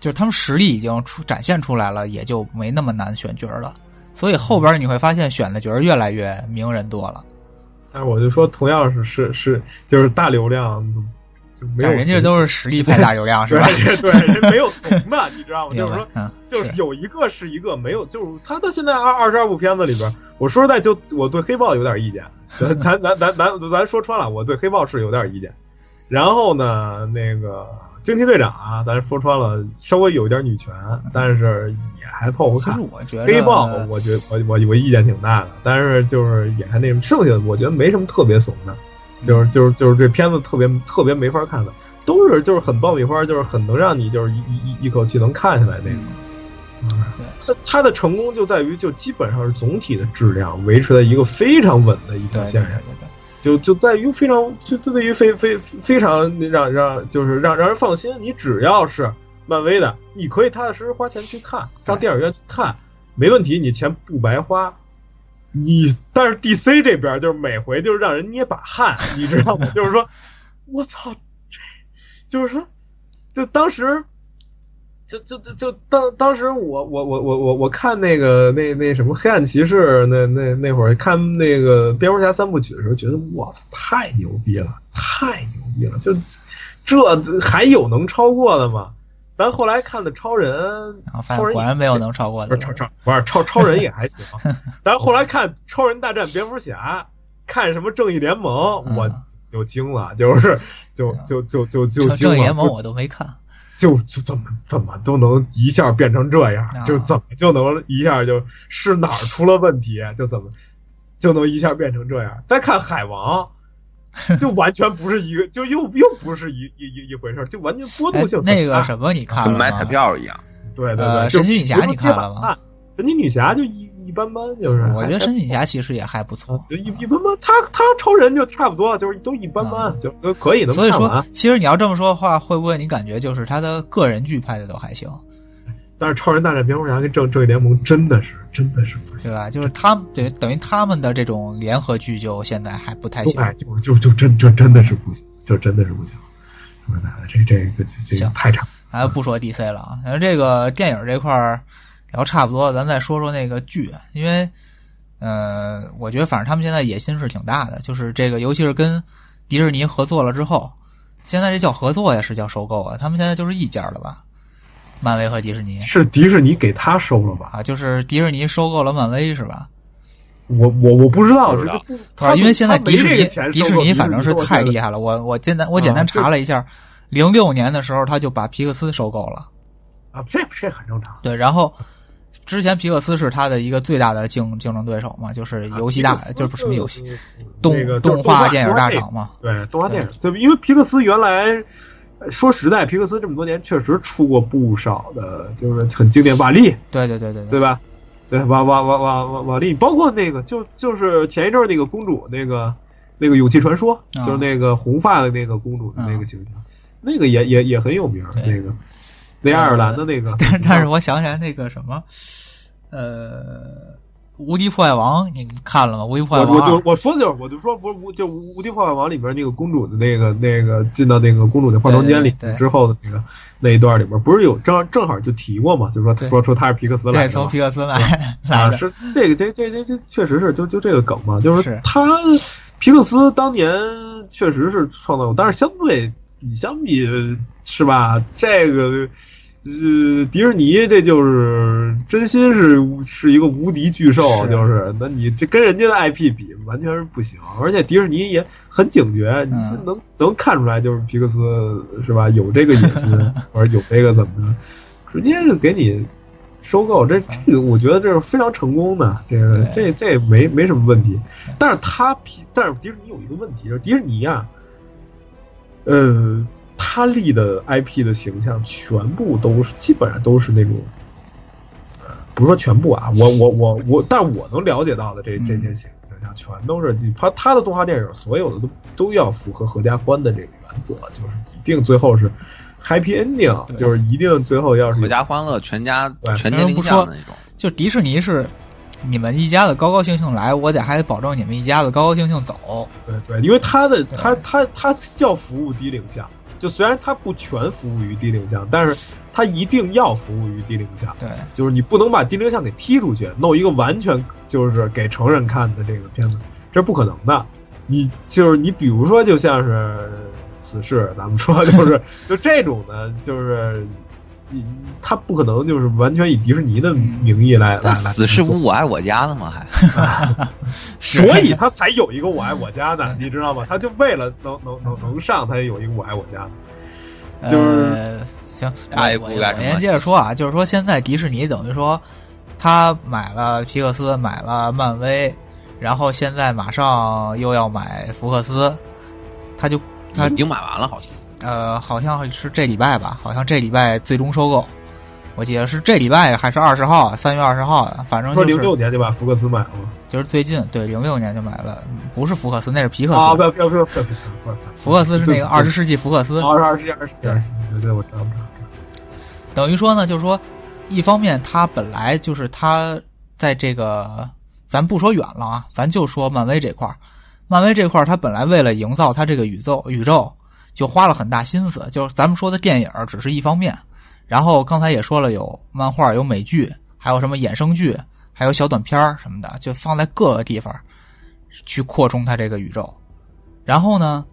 就是他们实力已经出展现出来了，也就没那么难选角了。所以后边你会发现选的角越来越名人多了，但是我就说，同样是是是，就是大流量就没有人家都是实力派大流量，是吧？对对，人没有怂的，你知道吗？就是说，，嗯，就是有一个是一个，没有，就是他到现在二二十二部片子里边，我说实在，就我对黑豹有点意见，咱咱咱咱咱说穿了，我对黑豹是有点意见。然后呢，那个惊奇队长啊，咱说穿了，稍微有一点女权，但是也还凑合看其实。我觉得黑豹，我觉得我我我意见挺大的，但是就是也还那什么，剩下的我觉得没什么特别怂的，就是就是就是这片子特别特别没法看的，都是就是很爆米花，就是很能让你就是一一一一口气能看下来那种。对它它的成功就在于就基本上是总体的质量维持在一个非常稳的一条线上，对对对，就就在于非常就就对于非非非常让让就是让让人放心，你只要是漫威的，你可以踏踏实实花钱去看，上电影院去看，没问题，你钱不白花。你但是 DC 这边就是每回就是让人捏把汗，你知道吗？就是说，我操，这就是说，就当时，就就就就当当时我我我我我我看那个那那什么黑暗骑士那那那会儿看那个蝙蝠侠三部曲的时候，觉得我操太牛逼了，太牛逼了，就这还有能超过的吗？咱后来看的超人，然后发现超人果然没有能超过的不是，超超不是超超人也还行，但后来看超人大战蝙蝠侠，看什么正义联盟，嗯我就惊了，就是就就就就就正惊了，正义联盟我都没看，就就怎么怎么都能一下变成这样，啊就怎么就能一下就是哪儿出了问题，就怎么就能一下变成这样。再看海王。就完全不是一个，就又又不是一一一一回事儿，就完全波哎动性很那个什么你看了跟买彩？票一样。对对对，呃神奇女侠你看了吗？神奇女侠就一一般般，就是我觉得神奇女侠其实也还不错。就一一般般，他他超人就差不多，就是都一般般，啊就就可以的所以说。，其实你要这么说的话，会不会你感觉就是他的个人剧拍的都还行，但是超人大战蝙蝠侠跟正正义联盟真的是真的是不行，对吧？就是他们等于等于他们的这种联合剧就现在还不太行。哎，就就就真就真的是不行，就真的是不行。说实在的，这这个这这个行太差。还不说 DC 了啊，咱这个电影这块儿聊差不多了，咱再说说那个剧，因为呃，我觉得反正他们现在野心是挺大的，就是这个，尤其是跟迪士尼合作了之后，现在这叫合作呀，是叫收购啊？他们现在就是一家了吧？漫威和迪士尼是迪士尼给他收了吧？啊，就是迪士尼收购了漫威是吧？我我我不知道，不知道这个不不他，因为现在迪士尼迪士尼反正是太厉害。了，我我简单我简单查了一下，零六年的时候他就把皮克斯收购了。啊，这这很正常。对，然后之前皮克斯是他的一个最大的竞竞争对手嘛，就是游戏大，就是不是什么游戏，动那个动画电影大厂嘛。对，动画电影，对，因为皮克斯原来说实在，皮克斯这么多年确实出过不少的，就是很经典，瓦力，对对对对对吧？对，瓦瓦瓦瓦瓦瓦力，包括那个就就是前一阵那个公主那个那个勇气传说，就是那个红发的那个公主的那个形象，那个也也也很有名，那个那爱尔兰的那个。但但是我想起来那个什么，呃。无敌破坏王，你看了吗？无敌破坏王，我就我说的就是，我就说不是无就无敌破坏王里边那个公主的那个那个进到那个公主的化妆间里之后的那个那一段里边，不是有正正好就提过嘛？就说说出他是皮克斯来的，从皮克斯来 来的，是这个这这这这确实是就就这个梗嘛？就是他皮克斯当年确实是创造，但是相对你相比是吧？这个。呃，迪士尼这就是真心是是一个无敌巨兽，就是那你这跟人家的 IP 比，完全是不行。而且迪士尼也很警觉，你能能看出来，就是皮克斯是吧？有这个野心，或者有这个怎么着，直接就给你收购。这这个我觉得这是非常成功的，这个这这没没什么问题。但是他皮，但是迪士尼有一个问题，就是迪士尼呀，呃。他立的 IP 的形象全部都是，基本上都是那种，呃，不是说全部啊，我我我我，但我能了解到的这这些形形象，全都是他他的动画电影，所有的都都要符合合家欢的这个原则，就是一定最后是 happy ending，就是一定最后要是合家欢乐，全家全年龄向的那种。就迪士尼是你们一家子高高兴兴来，我得还得保证你们一家子高高兴兴走。对对，因为他的他他他叫服务低龄向。就虽然它不全服务于低龄向，但是它一定要服务于低龄向。对，就是你不能把低龄向给踢出去，弄一个完全就是给成人看的这个片子，这是不可能的。你就是你，比如说就像是死侍，咱们说就是 就这种的，就是。他不可能就是完全以迪士尼的名义来来来。死侍不我爱我家的吗？还 所以他才有一个我爱我家的，你知道吗？他就为了能能能能上，他也有一个我爱我家的。就是行，我我先接着说啊，就是说现在迪士尼等于说他买了皮克斯，买了漫威，然后现在马上又要买福克斯，他就他已经买完了，好像。呃，好像是这礼拜吧，好像这礼拜最终收购，我记得是这礼拜还是二十号，三月二十号的，反正就是零六年就把福克斯买了，就是最近对零六年就买了，不是福克斯，那是皮克斯。啊，不要不要不要不要福克斯是那个二十世纪福克斯。二十世纪二十对对对，我知道。等于说呢，就是说，一方面他本来就是他在这个，咱不说远了啊，咱就说漫威这块儿，漫威这块儿他本来为了营造他这个宇宙宇宙。就花了很大心思，就是咱们说的电影只是一方面，然后刚才也说了，有漫画、有美剧，还有什么衍生剧，还有小短片什么的，就放在各个地方去扩充它这个宇宙。然后呢，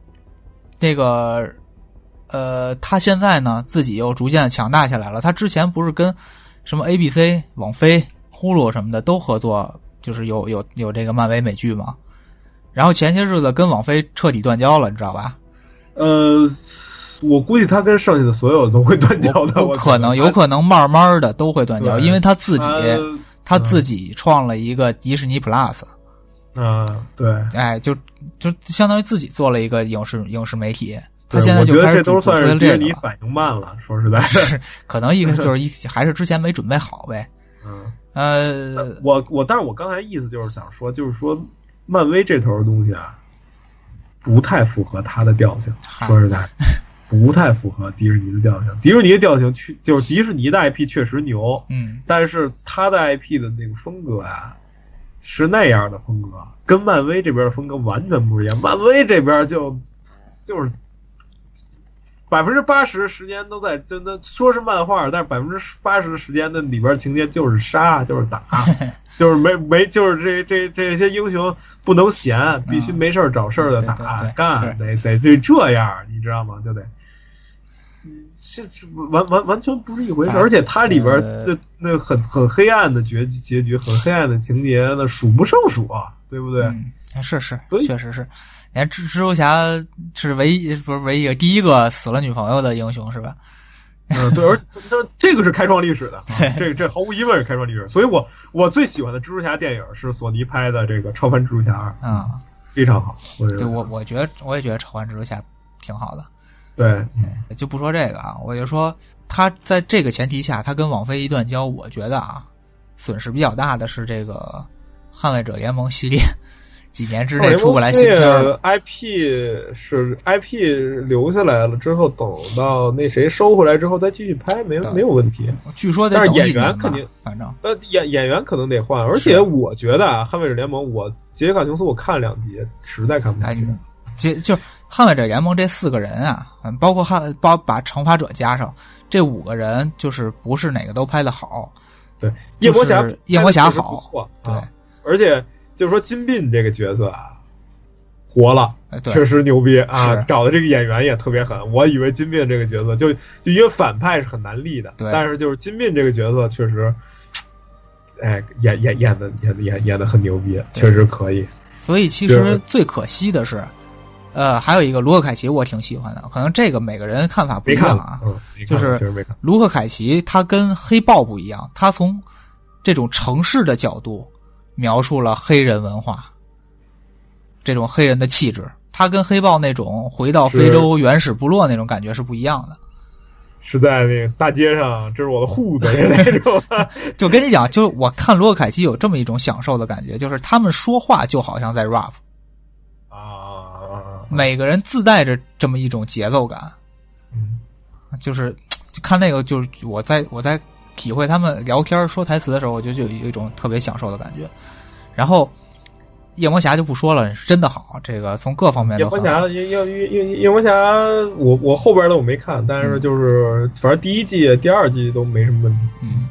这个呃，他现在呢自己又逐渐强大起来了。他之前不是跟什么 ABC、网飞、呼噜什么的都合作，就是有有有这个漫威美剧嘛。然后前些日子跟网飞彻底断交了，你知道吧？呃，我估计他跟剩下的所有都会断交的。我可能，有可能慢慢的都会断交，因为他自己他自己创了一个迪士尼 Plus。嗯，对，哎，就就相当于自己做了一个影视影视媒体。他现在就开始这都算是迪士尼反应慢了，说实在，是可能一个 就是一还是之前没准备好呗。嗯，呃，我我但是我刚才意思就是想说，就是说漫威这头的东西啊。不太符合他的调性，说实在，不太符合迪士尼的调性。迪士尼的调性确就是迪士尼的 IP 确实牛，嗯，但是他的 IP 的那个风格啊，是那样的风格，跟漫威这边的风格完全不一样。漫威这边就就是。百分之八十的时间都在，就那说是漫画，但是百分之八十的时间那里边情节就是杀，就是打，就是没没就是这这这些英雄不能闲，必须没事找事儿的打干，得得得这样，你知道吗？就得，这这完完完全不是一回事，而且它里边那那很很黑暗的结结局，很黑暗的情节，那数不胜数啊，对不对？是是，确实是。你看，蜘蜘蛛侠是唯一不是唯一第一个死了女朋友的英雄是吧？嗯，对，而这这个是开创历史的，这这毫无疑问是开创历史。所以我我最喜欢的蜘蛛侠电影是索尼拍的这个《超凡蜘蛛侠二》啊，非常好。我对我我觉得我也觉得《超凡蜘蛛侠》挺好的。对，就不说这个啊，我就说他在这个前提下，他跟网飞一断交，我觉得啊，损失比较大的是这个《捍卫者联盟》系列几年之内出不来新片儿。IP 是 IP 留下来了之后，等到那谁收回来之后再继续拍，没没有问题。据说得但是演员肯定，反正呃，演演员可能得换，而且我觉得啊，《捍卫者联盟》我杰西卡琼斯我看了两集，实在看不下哎去。，杰就是捍卫者联盟这四个人啊，嗯，包括捍包把惩罚者加上这五个人，就是不是哪个都拍的好，对，夜魔侠夜魔侠好，对啊，而且就是说金斌这个角色啊，活了。确实牛逼啊是！找的这个演员也特别狠，我以为金斌这个角色就就因为反派是很难立的，对但是就是金斌这个角色确实，哎，演演演的演的演演的很牛逼，确实可以。所以其实最可惜的是，呃，还有一个卢克凯奇，我挺喜欢的，可能这个每个人看法不一样啊。嗯，就是。卢克凯奇他跟黑豹不一样，他从这种城市的角度描述了黑人文化，这种黑人的气质，他跟黑豹那种回到非洲原始部落那种感觉是不一样的。是在那个大街上，这是我的户子那种。就跟你讲，就是我看罗克凯奇有这么一种享受的感觉，就是他们说话就好像在 rap，啊，每个人自带着这么一种节奏感。嗯就是就看那个，就是我在我在体会他们聊天说台词的时候，我就就有一种特别享受的感觉。然后夜魔侠就不说了，是真的好，这个从各方面夜魔侠，夜夜夜夜夜魔侠，我我后边的我没看，但是就是反正第一季、第二季都没什么问题。嗯。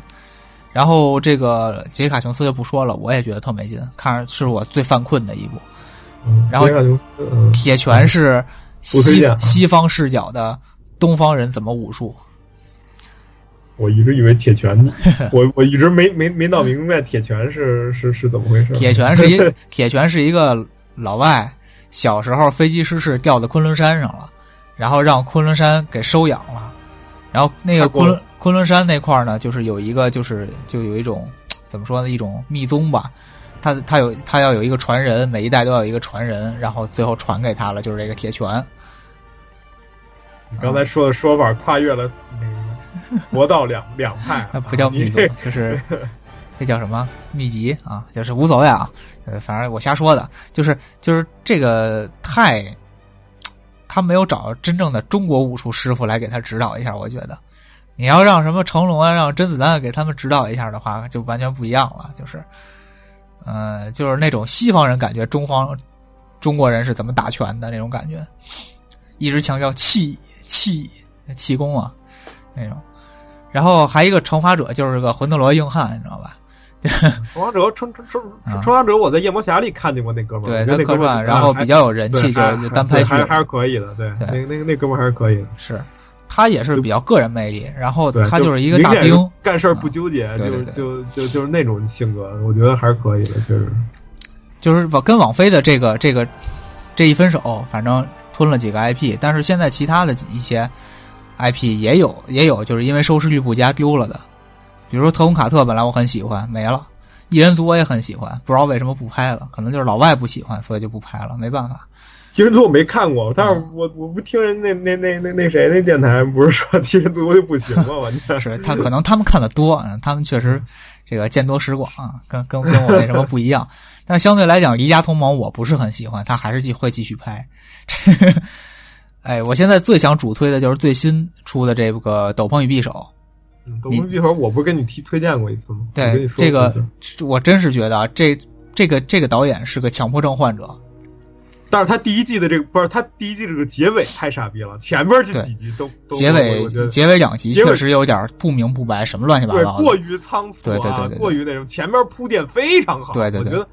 然后这个杰西卡琼斯就不说了，我也觉得特没劲，看着是我最犯困的一部。嗯，然后杰卡琼斯，嗯，铁拳是西西方视角的东方人怎么武术，我一直以为铁拳，我我一直没没没闹明白铁拳是是是怎么回事。铁拳是一 铁拳是一个老外，小时候飞机失事掉到昆仑山上了，然后让昆仑山给收养了，然后那个昆仑昆仑山那块儿呢，就是有一个就是就有一种怎么说呢，一种密宗吧。他他有他要有一个传人，每一代都要有一个传人，然后最后传给他了，就是这个铁拳。你刚才说的说法跨越了那个 佛道两两派，那不叫密宗，就是那叫什么秘籍啊？就是无所谓啊，呃，反正我瞎说的，就是就是这个太，他没有找真正的中国武术师傅来给他指导一下，我觉得，你要让什么成龙啊，让甄子丹给他们指导一下的话，就完全不一样了，就是，呃，就是那种西方人感觉中方中国人是怎么打拳的那种感觉，一直强调气气气功啊那种。然后还一个惩罚者就是个魂斗罗硬汉，你知道吧？重王者重重重啊重王者，我在夜魔侠里看见过那哥们儿，对那哥们儿客串，然后比较有人气，就是就单拍剧还还是可以的，对，那那个那哥们儿还是可以的。是，他也是比较个人魅力，然后，他就是一个大兵，干事儿不纠结，就就就就是那种性格，我觉得还是可以的，确实。就是跟网飞的这个这个这一分手，反正吞了几个 IP，但是现在其他的一些 IP 也有也有，就是因为收视率不佳丢了的，比如说特工卡特，本来我很喜欢，没了；异人族我也很喜欢，不知道为什么不拍了，可能就是老外不喜欢，所以就不拍了，没办法。替身族我没看过，但是嗯我我不听人那那那那那谁那电台不是说 替身族就不行吗？我这是他可能他们看的多，嗯，他们确实这个见多识广啊，跟跟跟我那什么不一样。但是相对来讲，离家同盟我不是很喜欢，他还是继会继续拍。哎，我现在最想主推的就是最新出的这个《斗篷与匕首》。嗯斗篷匕首我不是跟你提推荐过一次吗？对这个我真是觉得啊这这个这个导演是个强迫症患者。但是他第一季的这个不是他第一季这个结尾太傻逼了，前边这几集都都结尾结尾两集确实有点不明不白，什么乱七八糟的。过于仓促啊，对对对对对过于那种，前面铺垫非常好，对对对我觉得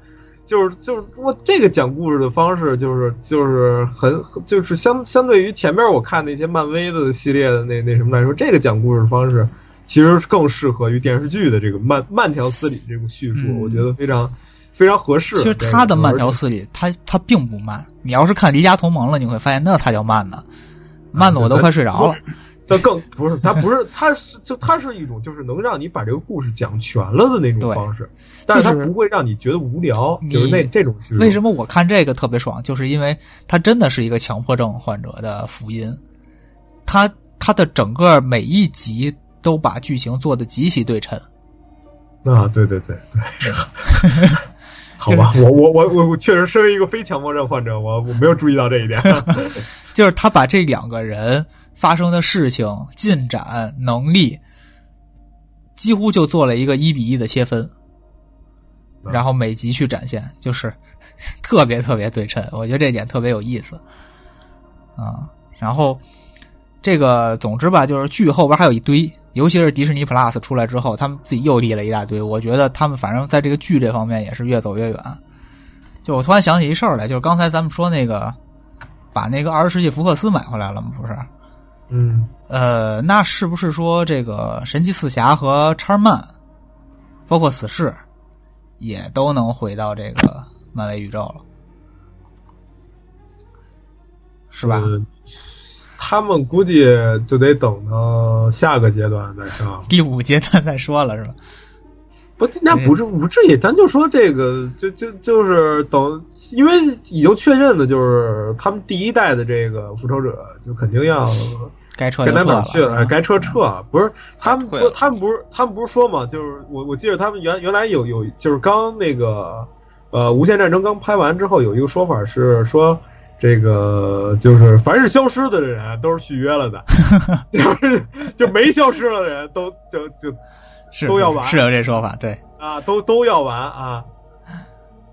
就是就是我这个讲故事的方式就是就是很就是相相对于前面我看那些漫威的系列的那那什么来说，这个讲故事的方式其实更适合于电视剧的这个慢慢条斯理这种叙述，嗯我觉得非常非常合适。其实这个他的慢条斯理，他他并不慢。你要是看《离家同盟》了，你会发现那才叫慢呢，慢的我都快睡着了。但更不是，它不是，它是就它是一种就是能让你把这个故事讲全了的那种方式，但是它不会让你觉得无聊，你就是那这种为什么我看这个特别爽？就是因为它真的是一个强迫症患者的福音，他他的整个每一集都把剧情做的极其对称。啊？对对对对，好吧，我我我我我确实身为一个非强迫症患者，我我没有注意到这一点。就是他把这两个人发生的事情、进展、能力，几乎就做了一个一比一的切分，嗯然后每集去展现，就是 特别特别对称。我觉得这点特别有意思啊。然后这个总之吧，就是剧后边还有一堆，尤其是迪士尼 Plus 出来之后，他们自己又立了一大堆。我觉得他们反正在这个剧这方面也是越走越远。就我突然想起一事儿来，就是刚才咱们说那个把那个二十世纪福克斯买回来了吗？不是？嗯，呃，那是不是说这个神奇四侠和查尔曼，包括死侍，也都能回到这个漫威宇宙了？是吧？呃他们估计就得等到下个阶段再上。第五阶段再说了是吧？不，那不是不至于，咱就说这个，就就就是等，因为已经确认的就是他们第一代的这个复仇者，就肯定要该撤该就撤去了，该撤撤。不是他们不，他们不是他们不是说嘛，就是我我记得他们原原来有有就是刚那个呃无限战争刚拍完之后，有一个说法是说。这个就是，凡是消失的人都是续约了的，就是就没消失了的人都就就是都要完是有这说法，对，啊，都都要完啊。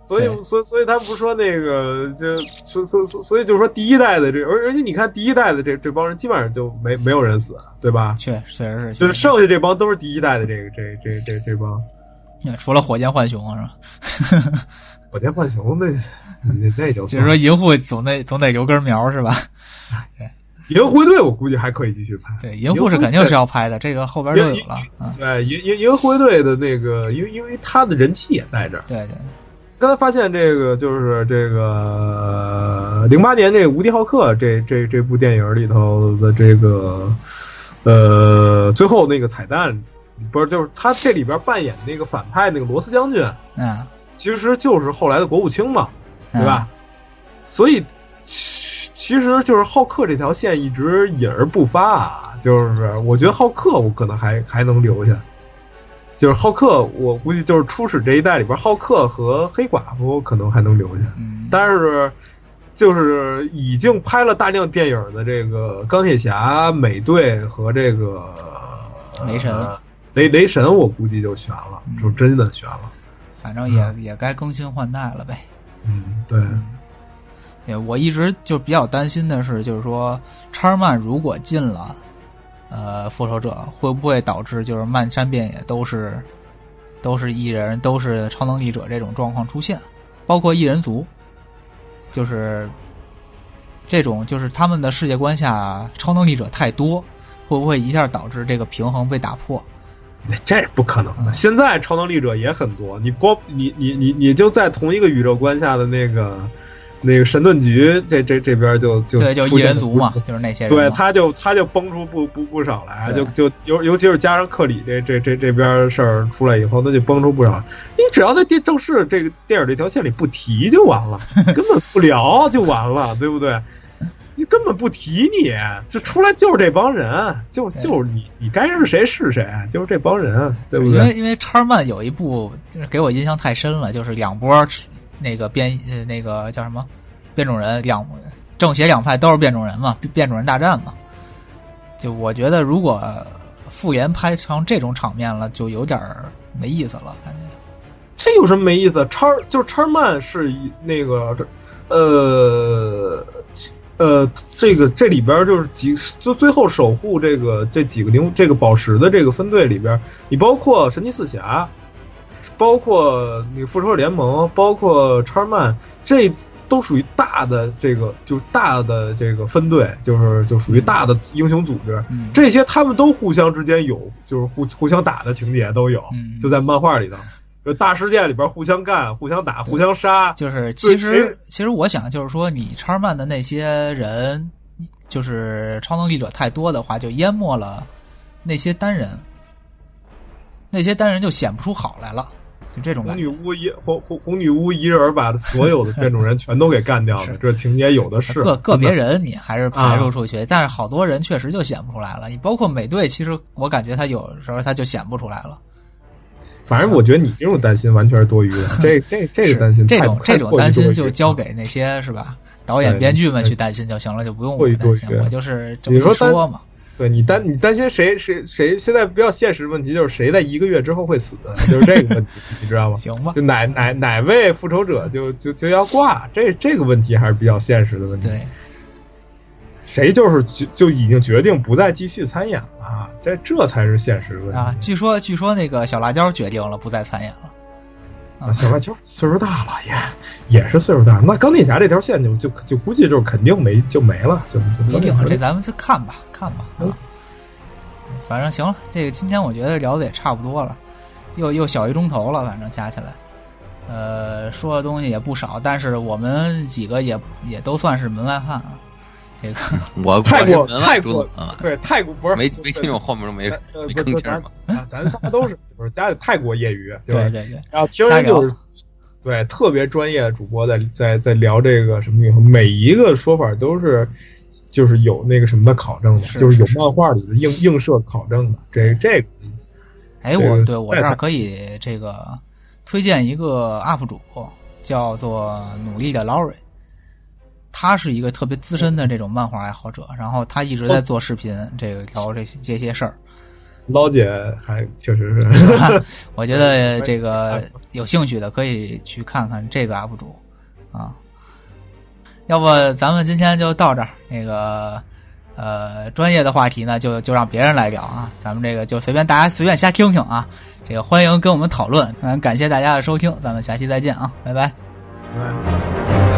所以，所以，所以他不是说那个，就所所所所以就是说第一代的这，而而且你看第一代的这这帮人基本上就没没有人死，对吧？确确实是，就是剩下这帮都是第一代的这个这这这这帮是除了火箭浣熊是吧？火箭浣熊那那那就就是说银护总得总得留根苗是吧？银护卫队，我估计还可以继续拍。对，银护是肯定是要拍的，这个后边就有了啊。对银银银护卫队的那个，因为因为他的人气也在这儿。对对，刚才发现这个就是这个零八年这个《无敌浩克》这这这部电影里头的这个呃最后那个彩蛋，不是就是他这里边扮演那个反派那个罗斯将军，嗯，其实就是后来的国务卿嘛，对吧？所以其其实就是浩克这条线一直隐而不发啊，就是我觉得浩克我可能还还能留下。就是浩克，我估计就是初始这一代里边，浩克和黑寡妇可能还能留下，嗯，但是就是已经拍了大量电影的这个钢铁侠、美队和这个雷神呃雷雷神，我估计就悬了，嗯就真的悬了。反正也也该更新换代了呗。嗯，对，也我一直就比较担心的是，就是说叉曼如果进了，呃，复仇者会不会导致就是漫山遍野都是都是异人，都是超能力者这种状况出现，包括异人族，就是这种就是他们的世界观下超能力者太多，会不会一下导致这个平衡被打破？那这不可能的。嗯现在超能力者也很多，你光你你你你就在同一个宇宙观下的那个那个神盾局这这这边就就对，就异人族嘛，就是那些人。对，他就他就崩出不不不少来，就就尤尤其是加上克里这这这这边事儿出来以后，那就崩出不少。你只要在电正式这个电影这条线里不提就完了，根本不聊就完了，对不对？你根本不提你，这出来就是这帮人，就就是你，你该是谁是谁，就是这帮人，对不对？因为因为叉漫有一部就是给我印象太深了，就是两波那个变呃那个叫什么变种人两正邪两派都是变种人嘛，变种人大战嘛。就我觉得如果复原拍成这种场面了，就有点儿没意思了，感觉。这有什么没意思？叉就是叉曼是那个呃呃，这个这里边就是几就最后守护这个这几个灵这个宝石的这个分队里边，你包括神奇四侠，包括那个复仇者联盟，包括叉曼，这都属于大的这个就是大的这个分队，就是就属于大的英雄组织。嗯，这些他们都互相之间有就是互互相打的情节都有，嗯。就在漫画里头，就大事件里边互相干、互相打、互相杀。就是其实其实我想就是说，你叉曼的那些人，就是超能力者太多的话，就淹没了那些单人，那些单人就显不出好来了，就这种红。女巫一红红红女巫一人把所有的变种人全都给干掉了，这情节有的是。个个别人你还是排除出去，啊但是好多人确实就显不出来了。你包括美队，其实我感觉他有时候他就显不出来了。反正我觉得你这种担心完全是多余的，这这这担心这种这种担心就交给那些是吧？导演、编剧们去担心就行了，就不用担心。我就是这么说嘛。对你担你担心谁谁谁现在比较现实的问题就是谁在一个月之后会死，就是这个问题，你知道吗？行吧就，哪哪哪位复仇者就就就要挂，这这个问题还是比较现实的问题。对，谁就是就就已经决定不再继续参演了啊，这这才是现实问题啊，据说据说那个小辣椒决定了不再参演了。啊，小辣椒岁数大了，也也是岁数大。那钢铁侠这条线就就就估计就是肯定没就没了，就就不一定，钢铁侠这咱们就看吧，看吧啊嗯。反正行了，这个今天我觉得聊的也差不多了，又又小一钟头了，反正加起来，呃，说的东西也不少，但是我们几个也也都算是门外汉啊。这 个我泰国泰国啊，对泰国不是没没听懂后面都没没吭气儿嘛。啊咱仨都是就是家里泰国业余，对对对，然后听人就是对特别专业的主播在在在聊这个什么以后，每一个说法都是就是有那个什么的考证的，是就是有漫画里的映映射考证的。这这个哎，这个我对我这儿可以这个推荐一个 UP 主，叫做努力的 Laurie。他是一个特别资深的这种漫画爱好者，然后他一直在做视频，这个聊这些这些事儿。捞姐还确实是 我觉得这个有兴趣的可以去看看这个 UP 主啊。要不咱们今天就到这儿，那个呃专业的话题呢，就就让别人来聊啊，咱们这个就随便大家随便瞎听听啊。这个欢迎跟我们讨论，嗯，感谢大家的收听，咱们下期再见啊，拜拜。嗯